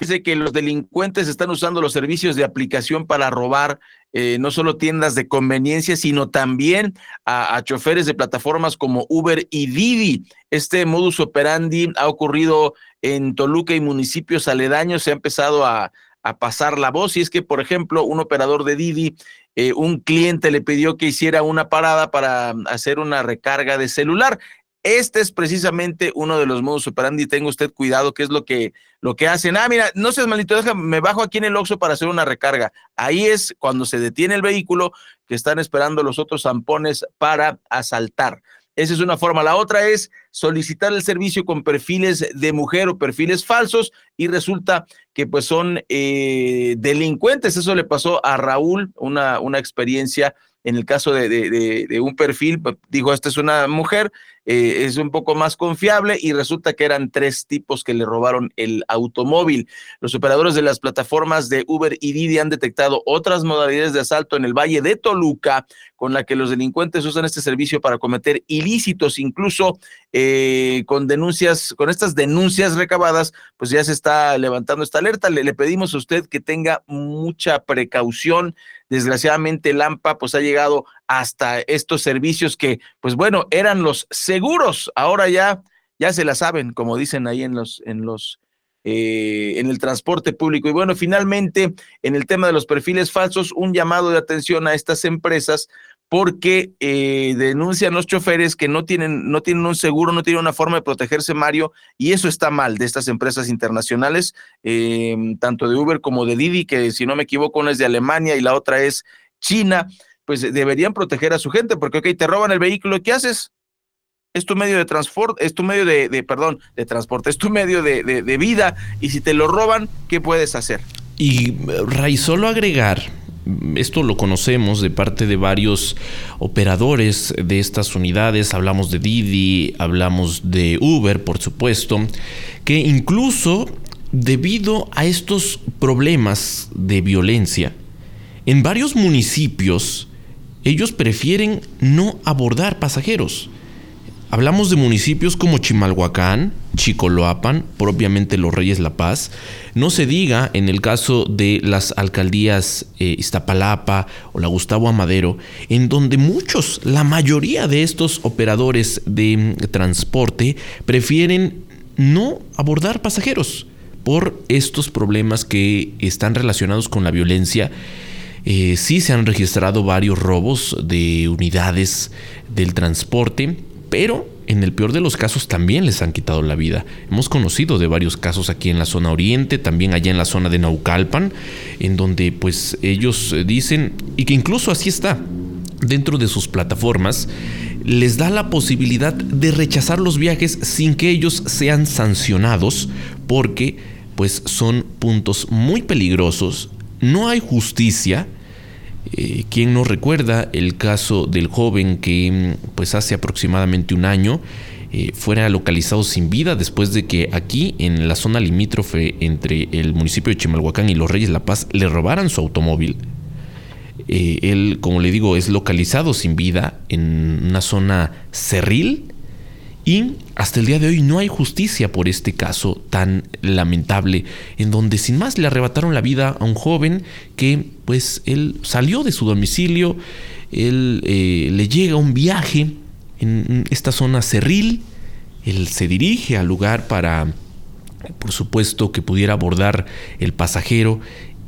Dice que los delincuentes están usando los servicios de aplicación para robar eh, no solo tiendas de conveniencia, sino también a, choferes de plataformas como Uber y Didi. Este modus operandi ha ocurrido en Toluca y municipios aledaños se ha empezado a, pasar la voz. Y es que, por ejemplo, un operador de Didi, eh, un cliente le pidió que hiciera una parada para hacer una recarga de celular. Este es precisamente uno de los modos operandi. Tenga usted cuidado, que es lo que, lo que hacen. Ah, mira, no seas malito, déjame, me bajo aquí en el Oxxo para hacer una recarga. Ahí es cuando se detiene el vehículo que están esperando los otros zampones para asaltar. Esa es una forma. La otra es solicitar el servicio con perfiles de mujer o perfiles falsos y resulta que pues son eh, delincuentes. Eso le pasó a Raúl, una, una experiencia en el caso de, un perfil, pues, dijo, esta es una mujer, eh, es un poco más confiable y resulta que eran tres tipos que le robaron el automóvil. Los operadores de las plataformas de Uber y Didi han detectado otras modalidades de asalto en el Valle de Toluca con la que los delincuentes usan este servicio para cometer ilícitos, incluso eh, con denuncias, con estas denuncias recabadas, pues ya se está levantando esta alerta. Le, le pedimos a usted que tenga mucha precaución. Desgraciadamente, Lampa pues ha llegado hasta estos servicios que, pues bueno, eran los seguros. Ahora ya, ya se la saben, como dicen ahí en los, en los, eh, en el transporte público. Y bueno, finalmente, en el tema de los perfiles falsos, un llamado de atención a estas empresas porque eh, denuncian los choferes que no tienen, no tienen un seguro, no tienen una forma de protegerse, Mario, y eso está mal de estas empresas internacionales, eh, tanto de Uber como de Didi, que si no me equivoco, una es de Alemania y la otra es China, pues deberían proteger a su gente, porque, ok, te roban el vehículo, ¿qué haces? Es tu medio de transporte, es tu medio de, de, perdón, de transporte, es tu medio de, de, de vida, y si te lo roban, ¿qué puedes hacer? Y Ray, solo agregar esto lo conocemos de parte de varios operadores de estas unidades, hablamos de Didi, hablamos de Uber, por supuesto, que incluso debido a estos problemas de violencia, en varios municipios ellos prefieren no abordar pasajeros. Hablamos de municipios como Chimalhuacán, Chicoloapan, propiamente los Reyes La Paz. No se diga en el caso de las alcaldías eh, Iztapalapa o la Gustavo Amadero, en donde muchos, la mayoría de estos operadores de mm, transporte prefieren no abordar pasajeros por estos problemas que están relacionados con la violencia. Eh, sí se han registrado varios robos de unidades del transporte pero en el peor de los casos también les han quitado la vida. Hemos conocido de varios casos aquí en la zona oriente, también allá en la zona de Naucalpan, en donde pues ellos eh, dicen, y que incluso así está, dentro de sus plataformas, les da la posibilidad de rechazar los viajes sin que ellos sean sancionados, porque pues son puntos muy peligrosos, no hay justicia, eh, ¿Quién nos recuerda el caso del joven que mm, pues hace aproximadamente un año eh, fuera localizado sin vida después de que aquí en la zona limítrofe entre el municipio de Chimalhuacán y los Reyes La Paz le robaran su automóvil? Eh, él, como le digo, es localizado sin vida en una zona cerril y hasta el día de hoy no hay justicia por este caso tan lamentable, en donde sin más le arrebataron la vida a un joven que pues él salió de su domicilio, él eh, le llega un viaje en esta zona cerril, él se dirige al lugar para, por supuesto, que pudiera abordar el pasajero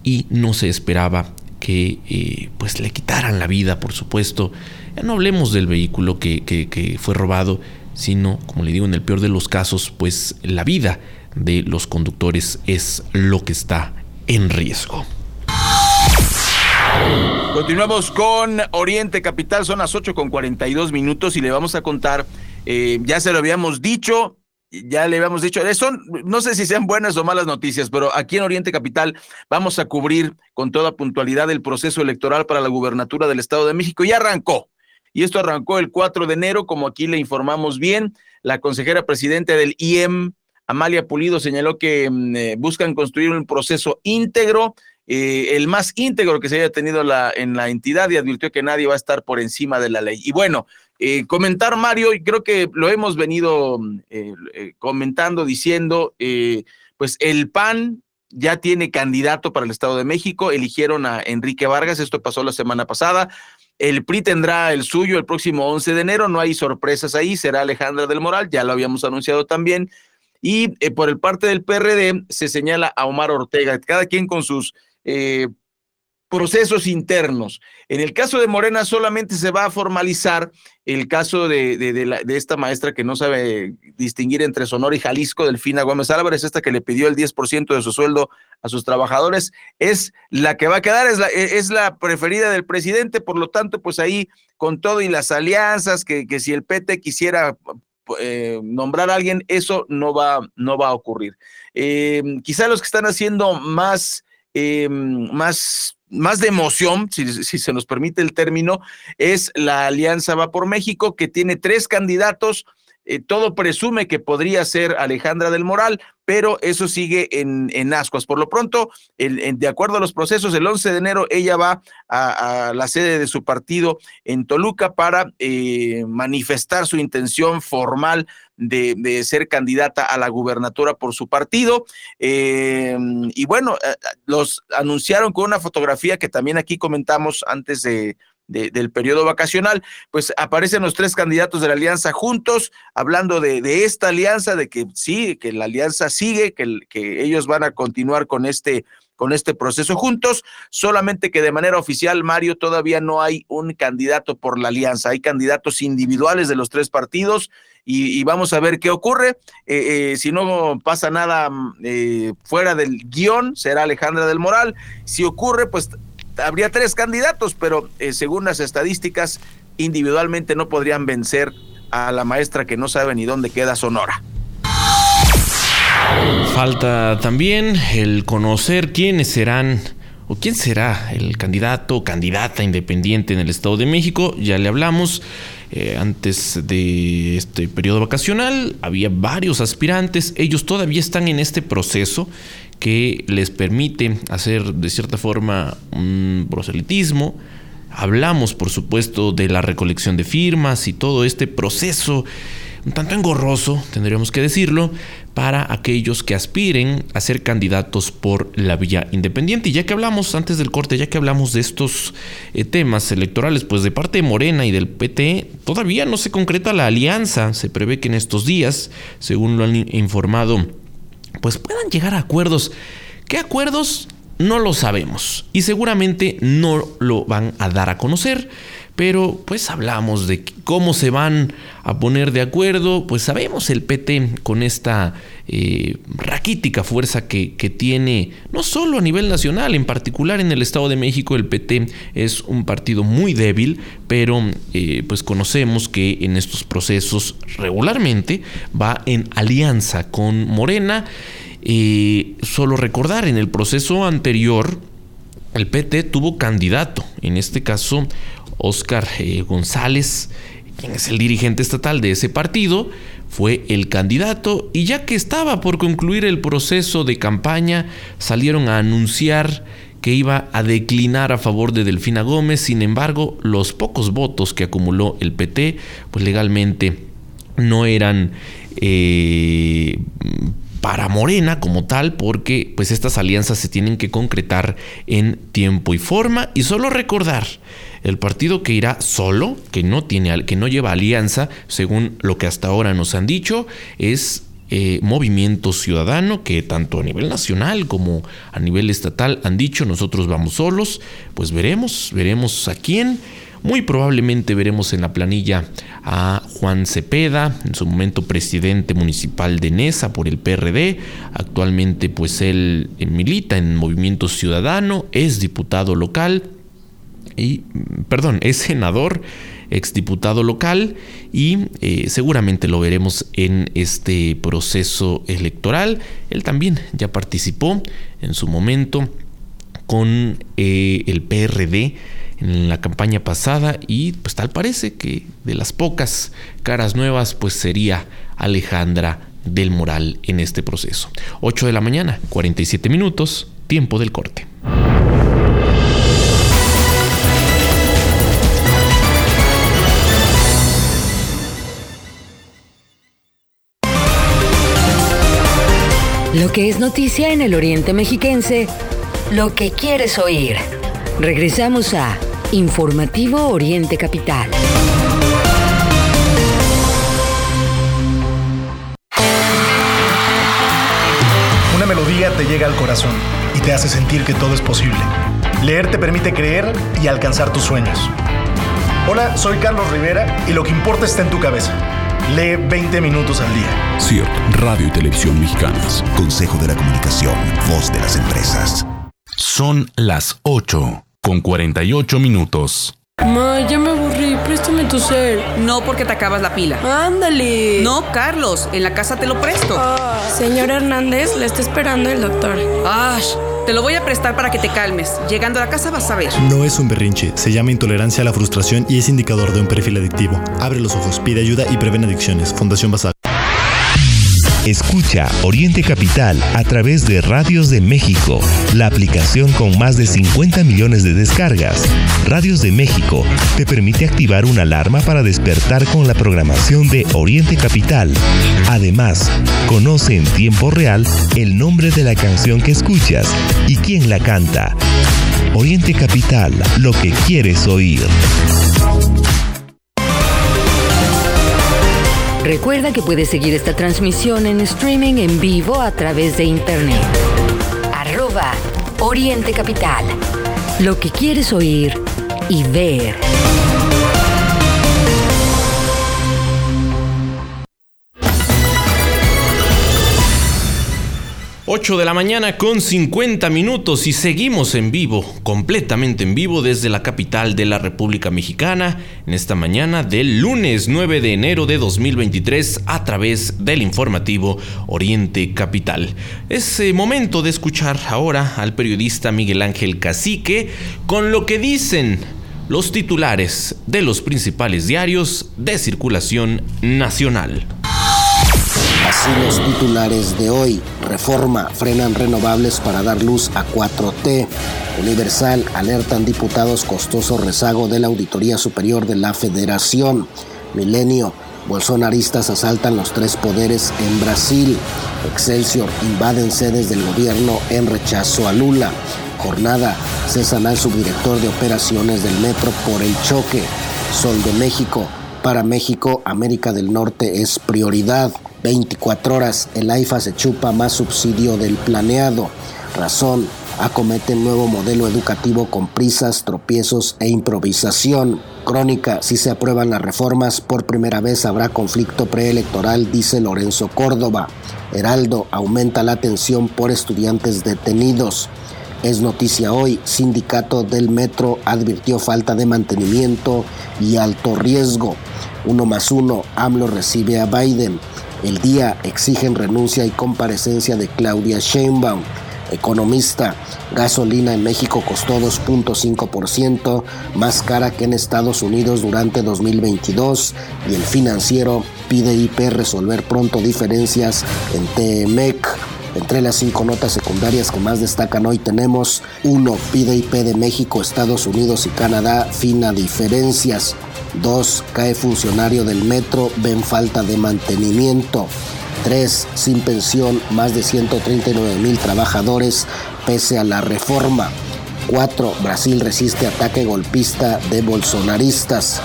y no se esperaba que eh, pues le quitaran la vida, por supuesto. Ya no hablemos del vehículo que, fue robado, sino, como le digo, en el peor de los casos, pues la vida de los conductores es lo que está en riesgo. Continuamos con Oriente Capital, son las 8 con 42 minutos y le vamos a contar, eh, ya se lo habíamos dicho, ya le habíamos dicho, son, no sé si sean buenas o malas noticias, pero aquí en Oriente Capital vamos a cubrir con toda puntualidad el proceso electoral para la gubernatura del Estado de México. Ya arrancó, y esto arrancó el 4 de enero, como aquí le informamos bien. La consejera presidente del IEM, Amalia Pulido, señaló que mm, eh, buscan construir un proceso íntegro, eh, el más íntegro que se haya tenido la, en la entidad y advirtió que nadie va a estar por encima de la ley. Y bueno, eh, comentar, Mario, y creo que lo hemos venido mm, comentando, diciendo, pues el PAN ya tiene candidato para el Estado de México, eligieron a Enrique Vargas, esto pasó la semana pasada, el PRI tendrá el suyo el próximo 11 de enero, no hay sorpresas ahí, será Alejandra del Moral, ya lo habíamos anunciado también. Y eh, por el parte del PRD se señala a Omar Ortega, cada quien con sus eh, procesos internos. En el caso de Morena solamente se va a formalizar el caso de, de, esta maestra que no sabe distinguir entre Sonora y Jalisco, Delfina Gómez Álvarez, esta que le pidió el 10% de su sueldo a sus trabajadores, es la que va a quedar, es la, e, es la preferida del presidente, por lo tanto, pues ahí con todo y las alianzas, que, que si el PT quisiera eh, nombrar a alguien, eso no va, no va a ocurrir. Eh, quizá los que están haciendo más, eh, más más de emoción, si, se nos permite el término, es la Alianza Va por México, que tiene tres candidatos. Eh, todo presume que podría ser Alejandra del Moral, pero eso sigue en, en ascuas. Por lo pronto, de acuerdo a los procesos, el 11 de enero ella va a, la sede de su partido en Toluca para eh, manifestar su intención formal de, ser candidata a la gubernatura por su partido. Eh, y bueno, los anunciaron con una fotografía que también aquí comentamos antes de, del periodo vacacional, pues aparecen los tres candidatos de la alianza juntos, hablando de, de esta alianza, de que sí, que la alianza sigue, que, ellos van a continuar con este con este proceso juntos, solamente que de manera oficial, Mario, todavía no hay un candidato por la alianza, hay candidatos individuales de los tres partidos y, vamos a ver qué ocurre. Eh, eh, si no pasa nada eh, fuera del guion, será Alejandra del Moral. Si ocurre, pues habría tres candidatos, pero eh, según las estadísticas, individualmente no podrían vencer a la maestra que no sabe ni dónde queda Sonora. Falta también el conocer quiénes serán o quién será el candidato o candidata independiente en el Estado de México. Ya le hablamos. Eh, antes de este periodo vacacional había varios aspirantes, ellos todavía están en este proceso que les permite hacer de cierta forma un proselitismo. Hablamos, por supuesto, de la recolección de firmas y todo este proceso un tanto engorroso, tendríamos que decirlo, para aquellos que aspiren a ser candidatos por la vía independiente. Y ya que hablamos antes del corte, ya que hablamos de estos eh, temas electorales, pues de parte de Morena y del PT, todavía no se concreta la alianza. Se prevé que en estos días, según lo han informado pues puedan llegar a acuerdos. ¿Qué acuerdos? No lo sabemos y seguramente no lo van a dar a conocer, pero pues hablamos de cómo se van a poner de acuerdo, pues sabemos el PT con esta eh, raquítica fuerza que, tiene, no solo a nivel nacional, en particular en el Estado de México el PT es un partido muy débil, pero eh, pues conocemos que en estos procesos regularmente va en alianza con Morena. Y solo recordar, en el proceso anterior, el PT tuvo candidato, en este caso Oscar eh, González, quien es el dirigente estatal de ese partido, fue el candidato y ya que estaba por concluir el proceso de campaña, salieron a anunciar que iba a declinar a favor de Delfina Gómez, sin embargo, los pocos votos que acumuló el PT, pues legalmente no eran eh, para Morena como tal, porque pues estas alianzas se tienen que concretar en tiempo y forma. Y solo recordar, el partido que irá solo, que no tiene, que no lleva alianza, según lo que hasta ahora nos han dicho, es eh, Movimiento Ciudadano, que tanto a nivel nacional como a nivel estatal han dicho, nosotros vamos solos, pues veremos, veremos a quién. Muy probablemente veremos en la planilla a Juan Cepeda, en su momento presidente municipal de Nesa por el PRD. Actualmente pues él milita en Movimiento Ciudadano, es diputado local perdón, es senador exdiputado local y eh, seguramente lo veremos en este proceso electoral. Él también ya participó en su momento con eh, el PRD en la campaña pasada y pues tal parece que de las pocas caras nuevas pues sería Alejandra del Moral en este proceso. 8 de la mañana, 47 minutos, tiempo del corte. Lo que es noticia en el Oriente Mexiquense, lo que quieres oír. Regresamos a Informativo Oriente Capital. Una melodía te llega al corazón y te hace sentir que todo es posible. Leer te permite creer y alcanzar tus sueños. Hola, soy Carlos Rivera y lo que importa está en tu cabeza. Lee 20 minutos al día. CIRT, Radio y Televisión Mexicanas. Consejo de la Comunicación, voz de las empresas. Son las 8 con 48 minutos. Ma, ya me aburrí, préstame tu cel. No porque te acabas la pila. Ándale. No, Carlos, en la casa te lo presto. señor Hernández, le está esperando el doctor. Ash, Te lo voy a prestar para que te calmes. Llegando a la casa vas a ver. No es un berrinche, se llama intolerancia a la frustración y es indicador de un perfil adictivo. Abre los ojos, pide ayuda y preven adicciones. Fundación Basal. Escucha Oriente Capital a través de Radios de México, la aplicación con más de 50 millones de descargas. Radios de México te permite activar una alarma para despertar con la programación de Oriente Capital. Además, conoce en tiempo real el nombre de la canción que escuchas y quién la canta. Oriente Capital, lo que quieres oír. Recuerda que puedes seguir esta transmisión en streaming en vivo a través de internet. Arroba Oriente Capital. Lo que quieres oír y ver. 8 de la mañana con 50 minutos y seguimos en vivo, completamente en vivo desde la capital de la República Mexicana en esta mañana del lunes 9 de enero de 2023 a través del informativo Oriente Capital. Es eh, momento de escuchar ahora al periodista Miguel Ángel Cacique con lo que dicen los titulares de los principales diarios de circulación nacional. Así los titulares de hoy. Reforma, frenan renovables para dar luz a 4T. Universal, alertan diputados costoso rezago de la Auditoría Superior de la Federación. Milenio, bolsonaristas asaltan los tres poderes en Brasil. Excelsior, invaden sedes del gobierno en rechazo a Lula. Jornada, cesan al subdirector de operaciones del metro por el choque. Sol de México, para México, América del Norte es prioridad. 24 horas, el AIFA se chupa más subsidio del planeado. Razón, acomete nuevo modelo educativo con prisas, tropiezos e improvisación. Crónica, si se aprueban las reformas, por primera vez habrá conflicto preelectoral, dice Lorenzo Córdoba. Heraldo, aumenta la tensión por estudiantes detenidos. Es noticia hoy, sindicato del metro advirtió falta de mantenimiento y alto riesgo. Uno más uno, AMLO recibe a Biden. El día exigen renuncia y comparecencia de Claudia Sheinbaum. Economista, gasolina en México costó 2.5% más cara que en Estados Unidos durante 2022 y el financiero pide IP resolver pronto diferencias en TMEC. Entre las cinco notas secundarias que más destacan hoy tenemos 1. Pide IP de México, Estados Unidos y Canadá, fina diferencias. 2. Cae funcionario del metro, ven falta de mantenimiento. 3. Sin pensión, más de 139 mil trabajadores pese a la reforma. 4. Brasil resiste ataque golpista de bolsonaristas.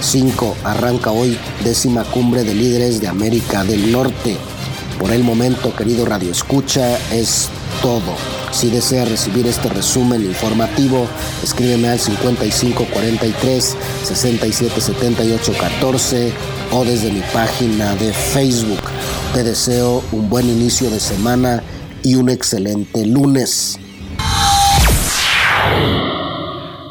5. Arranca hoy décima cumbre de líderes de América del Norte. Por el momento, querido Radio Escucha, es todo. Si desea recibir este resumen informativo, escríbeme al 5543 6778 14 o desde mi página de Facebook. Te deseo un buen inicio de semana y un excelente lunes.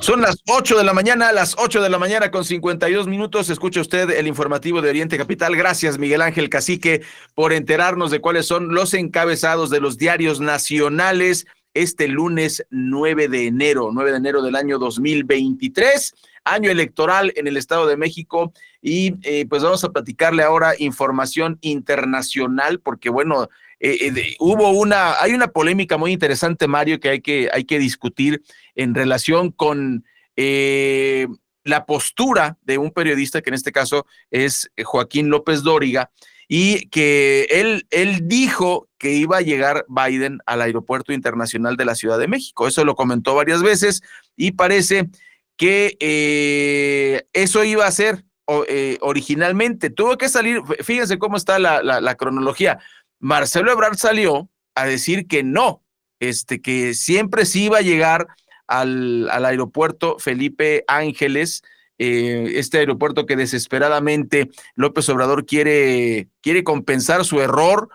Son las 8 de la mañana, las 8 de la mañana con 52 minutos. Escucha usted el informativo de Oriente Capital. Gracias, Miguel Ángel Cacique, por enterarnos de cuáles son los encabezados de los diarios nacionales este lunes 9 de enero, 9 de enero del año 2023, año electoral en el Estado de México. Y eh, pues vamos a platicarle ahora información internacional, porque bueno, eh, eh, hubo una, hay una polémica muy interesante, Mario, que hay que, hay que discutir en relación con eh, la postura de un periodista, que en este caso es Joaquín López Dóriga, y que él, él dijo que iba a llegar Biden al aeropuerto internacional de la Ciudad de México. Eso lo comentó varias veces y parece que eso iba a ser originalmente. Tuvo que salir, fíjense cómo está la, la cronología. Marcelo Ebrard salió a decir que no, este, que siempre sí iba a llegar al, aeropuerto Felipe Ángeles, eh, este aeropuerto que desesperadamente López Obrador quiere, quiere compensar su error,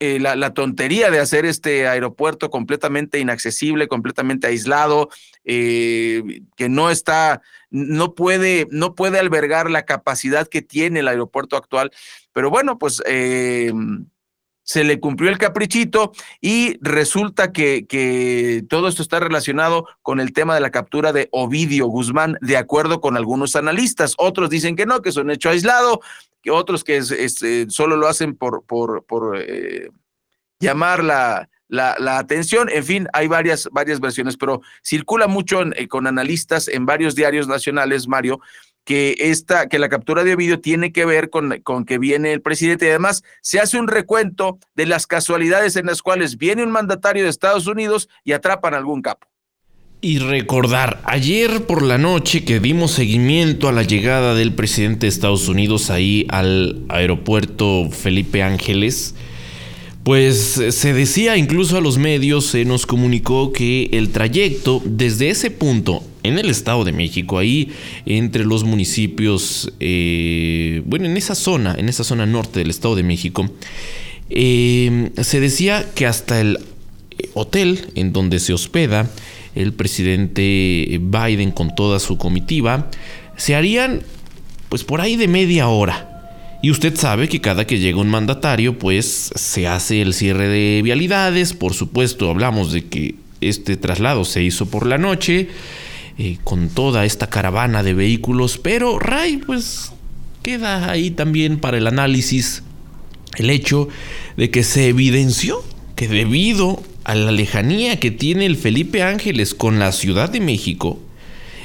eh, la, tontería de hacer este aeropuerto completamente inaccesible, completamente aislado, eh, que no está, no puede, no puede albergar la capacidad que tiene el aeropuerto actual. Pero bueno, pues se le cumplió el caprichito y resulta que, que, todo esto está relacionado con el tema de la captura de Ovidio Guzmán, de acuerdo con algunos analistas. Otros dicen que no, que es un hecho aislado, que otros que eh, solo lo hacen por, por, por eh, llamar la, la, atención. En fin, hay varias, varias versiones, pero circula mucho eh, con analistas en varios diarios nacionales, Mario, que esta, que la captura de vídeo tiene que ver con, con que viene el presidente y además se hace un recuento de las casualidades en las cuales viene un mandatario de Estados Unidos y atrapan algún capo. Y recordar, ayer por la noche que dimos seguimiento a la llegada del presidente de Estados Unidos ahí al aeropuerto Felipe Ángeles, pues se decía incluso a los medios, se nos comunicó que el trayecto desde ese punto en el Estado de México, ahí entre los municipios, eh, bueno, en esa zona, en esa zona norte del Estado de México, eh, se decía que hasta el hotel en donde se hospeda el presidente Biden con toda su comitiva, se harían pues por ahí de media hora. Y usted sabe que cada que llega un mandatario, pues se hace el cierre de vialidades. Por supuesto, hablamos de que este traslado se hizo por la noche, eh, con toda esta caravana de vehículos. Pero, Ray, pues queda ahí también para el análisis el hecho de que se evidenció que debido a la lejanía que tiene el Felipe Ángeles con la Ciudad de México,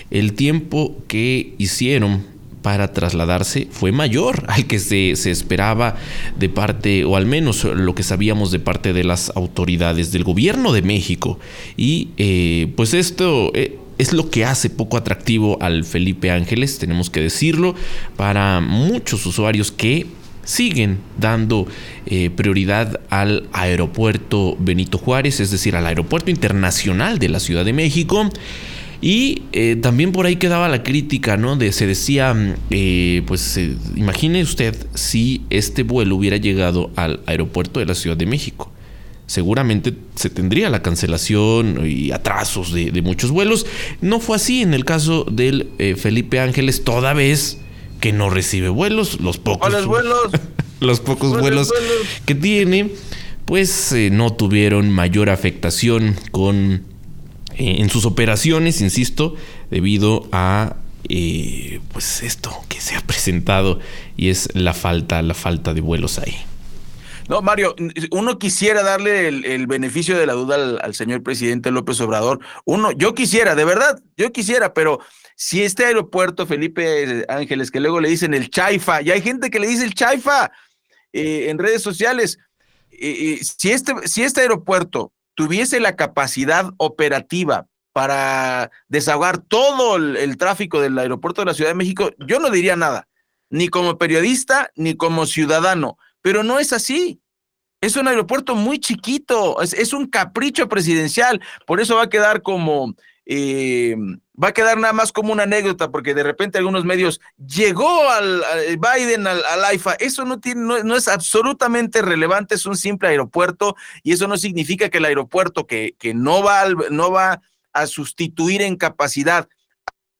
el tiempo que hicieron para trasladarse fue mayor al que se, esperaba de parte, o al menos lo que sabíamos de parte de las autoridades del gobierno de México. Y eh, pues esto... Eh, es lo que hace poco atractivo al Felipe Ángeles, tenemos que decirlo, para muchos usuarios que siguen dando eh, prioridad al aeropuerto Benito Juárez, es decir, al aeropuerto internacional de la Ciudad de México. Y eh, también por ahí quedaba la crítica, ¿no? De se decía, mm, eh, pues imagine usted si este vuelo hubiera llegado al aeropuerto de la Ciudad de México. Seguramente se tendría la cancelación y atrasos de, muchos vuelos. No fue así en el caso del eh, Felipe Ángeles, toda vez que no recibe vuelos, los pocos vuelos, los pocos vuelos, que tiene, pues no tuvieron mayor afectación con eh, en sus operaciones, insisto, debido a eh, pues esto que se ha presentado y es la falta, la falta de vuelos ahí. No, Mario, uno quisiera darle el, beneficio de la duda al, señor presidente López Obrador. Uno, yo quisiera, de verdad, yo quisiera, pero si este aeropuerto, Felipe Ángeles, que luego le dicen el Chaifa, y hay gente que le dice el Chaifa eh, en redes sociales, si, este, si este aeropuerto tuviese la capacidad operativa para desahogar todo el, tráfico del aeropuerto de la Ciudad de México, yo no diría nada, ni como periodista, ni como ciudadano, pero no es así. Es un aeropuerto muy chiquito, es un capricho presidencial, por eso va a quedar como eh, va a quedar nada más como una anécdota, porque de repente algunos medios llegó al, Biden al, AIFA. Eso no, tiene, no, es absolutamente relevante, es un simple aeropuerto y eso no significa que el aeropuerto que, que no, va no va a sustituir en capacidad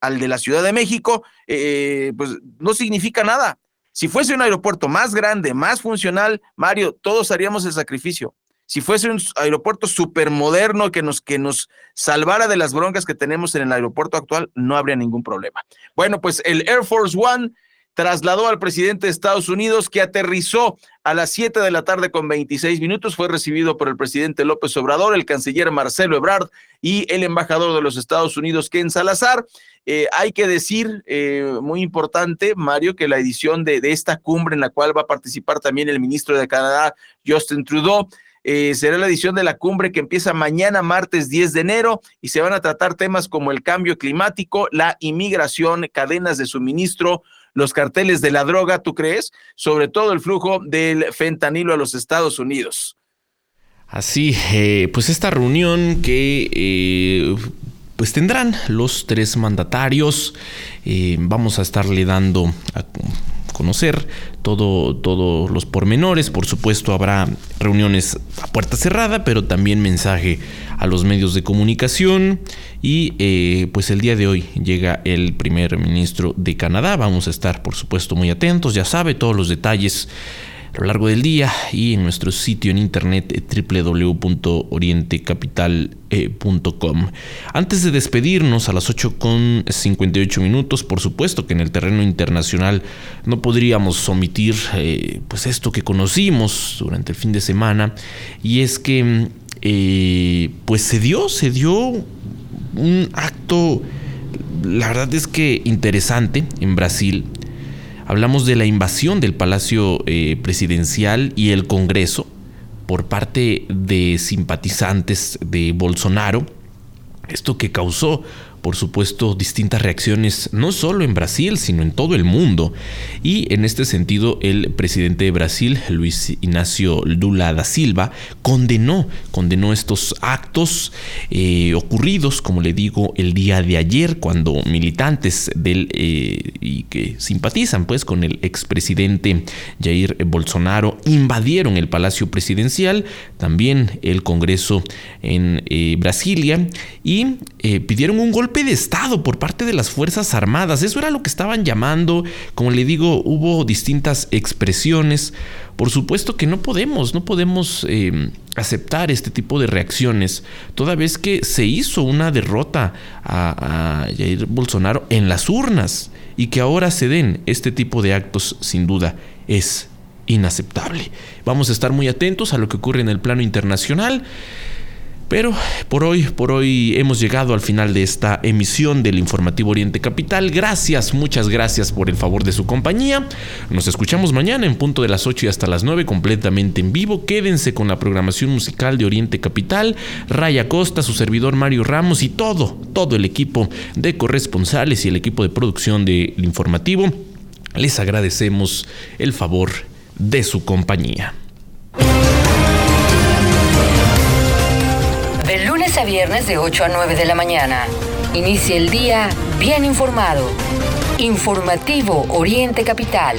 al de la Ciudad de México, eh, pues no significa nada. Si fuese un aeropuerto más grande, más funcional, Mario, todos haríamos el sacrificio si fuese un aeropuerto moderno que nos, que nos salvara de las broncas que tenemos en el aeropuerto actual, no habría ningún problema. Bueno, pues el Air Force One trasladó al presidente de Estados Unidos que aterrizó a las 7 de la tarde con 26 minutos. Fue recibido por el presidente López Obrador, el canciller Marcelo Ebrard y el embajador de los Estados Unidos, Ken Salazar. Eh, hay que decir, eh, muy importante, Mario, que la edición de, de esta cumbre en la cual va a participar también el ministro de Canadá, Justin Trudeau, eh, será la edición de la cumbre que empieza mañana, martes 10 de enero, y se van a tratar temas como el cambio climático, la inmigración, cadenas de suministro, los carteles de la droga, ¿tú crees? Sobre todo el flujo del fentanilo a los Estados Unidos. Así, eh, pues esta reunión que eh, pues tendrán los tres mandatarios, vamos a estarle dando conocer todo, todos los pormenores. Por supuesto, habrá reuniones a puerta cerrada, pero también mensaje a los medios de comunicación. Y eh, pues el día de hoy llega el primer ministro de Canadá. Vamos a estar, por supuesto, muy atentos. Ya sabe todos los detalles a lo largo del día y en nuestro sitio en internet www.orientecapital.com. Antes de despedirnos a las 8 con 58 minutos, por supuesto que en el terreno internacional no podríamos omitir eh, pues esto que conocimos durante el fin de semana y es que eh, pues se dio, se dio un acto, la verdad es que interesante en Brasil. Hablamos de la invasión del Palacio eh, Presidencial y el Congreso por parte de simpatizantes de Bolsonaro. Esto que causó por supuesto, distintas reacciones, no solo en Brasil, sino en todo el mundo. Y en este sentido, el presidente de Brasil, Luis Ignacio Lula da Silva, condenó, condenó estos actos eh, ocurridos, como le digo, el día de ayer, cuando militantes del eh, y que simpatizan pues con el expresidente Jair Bolsonaro invadieron el Palacio Presidencial, también el Congreso en eh, Brasilia y pidieron un golpe de Estado por parte de las Fuerzas Armadas. Eso era lo que estaban llamando. Como le digo, hubo distintas expresiones. Por supuesto que no podemos, no podemos eh, aceptar este tipo de reacciones, toda vez que se hizo una derrota a, a Jair Bolsonaro en las urnas y que ahora se den este tipo de actos, sin duda, es inaceptable. Vamos a estar muy atentos a lo que ocurre en el plano internacional. Pero por hoy, por hoy hemos llegado al final de esta emisión del Informativo Oriente Capital. Gracias, muchas gracias por el favor de su compañía. Nos escuchamos mañana en punto de las 8 y hasta las 9 completamente en vivo. Quédense con la programación musical de Oriente Capital. Raya Costa, su servidor Mario Ramos y todo, todo el equipo de corresponsales y el equipo de producción del informativo. Les agradecemos el favor de su compañía. Viernes de 8 a 9 de la mañana. Inicia el día bien informado. Informativo Oriente Capital.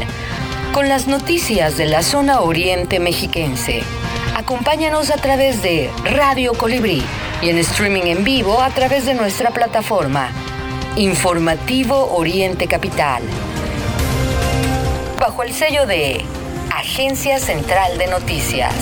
Con las noticias de la zona oriente mexiquense. Acompáñanos a través de Radio Colibrí y en streaming en vivo a través de nuestra plataforma. Informativo Oriente Capital. Bajo el sello de Agencia Central de Noticias.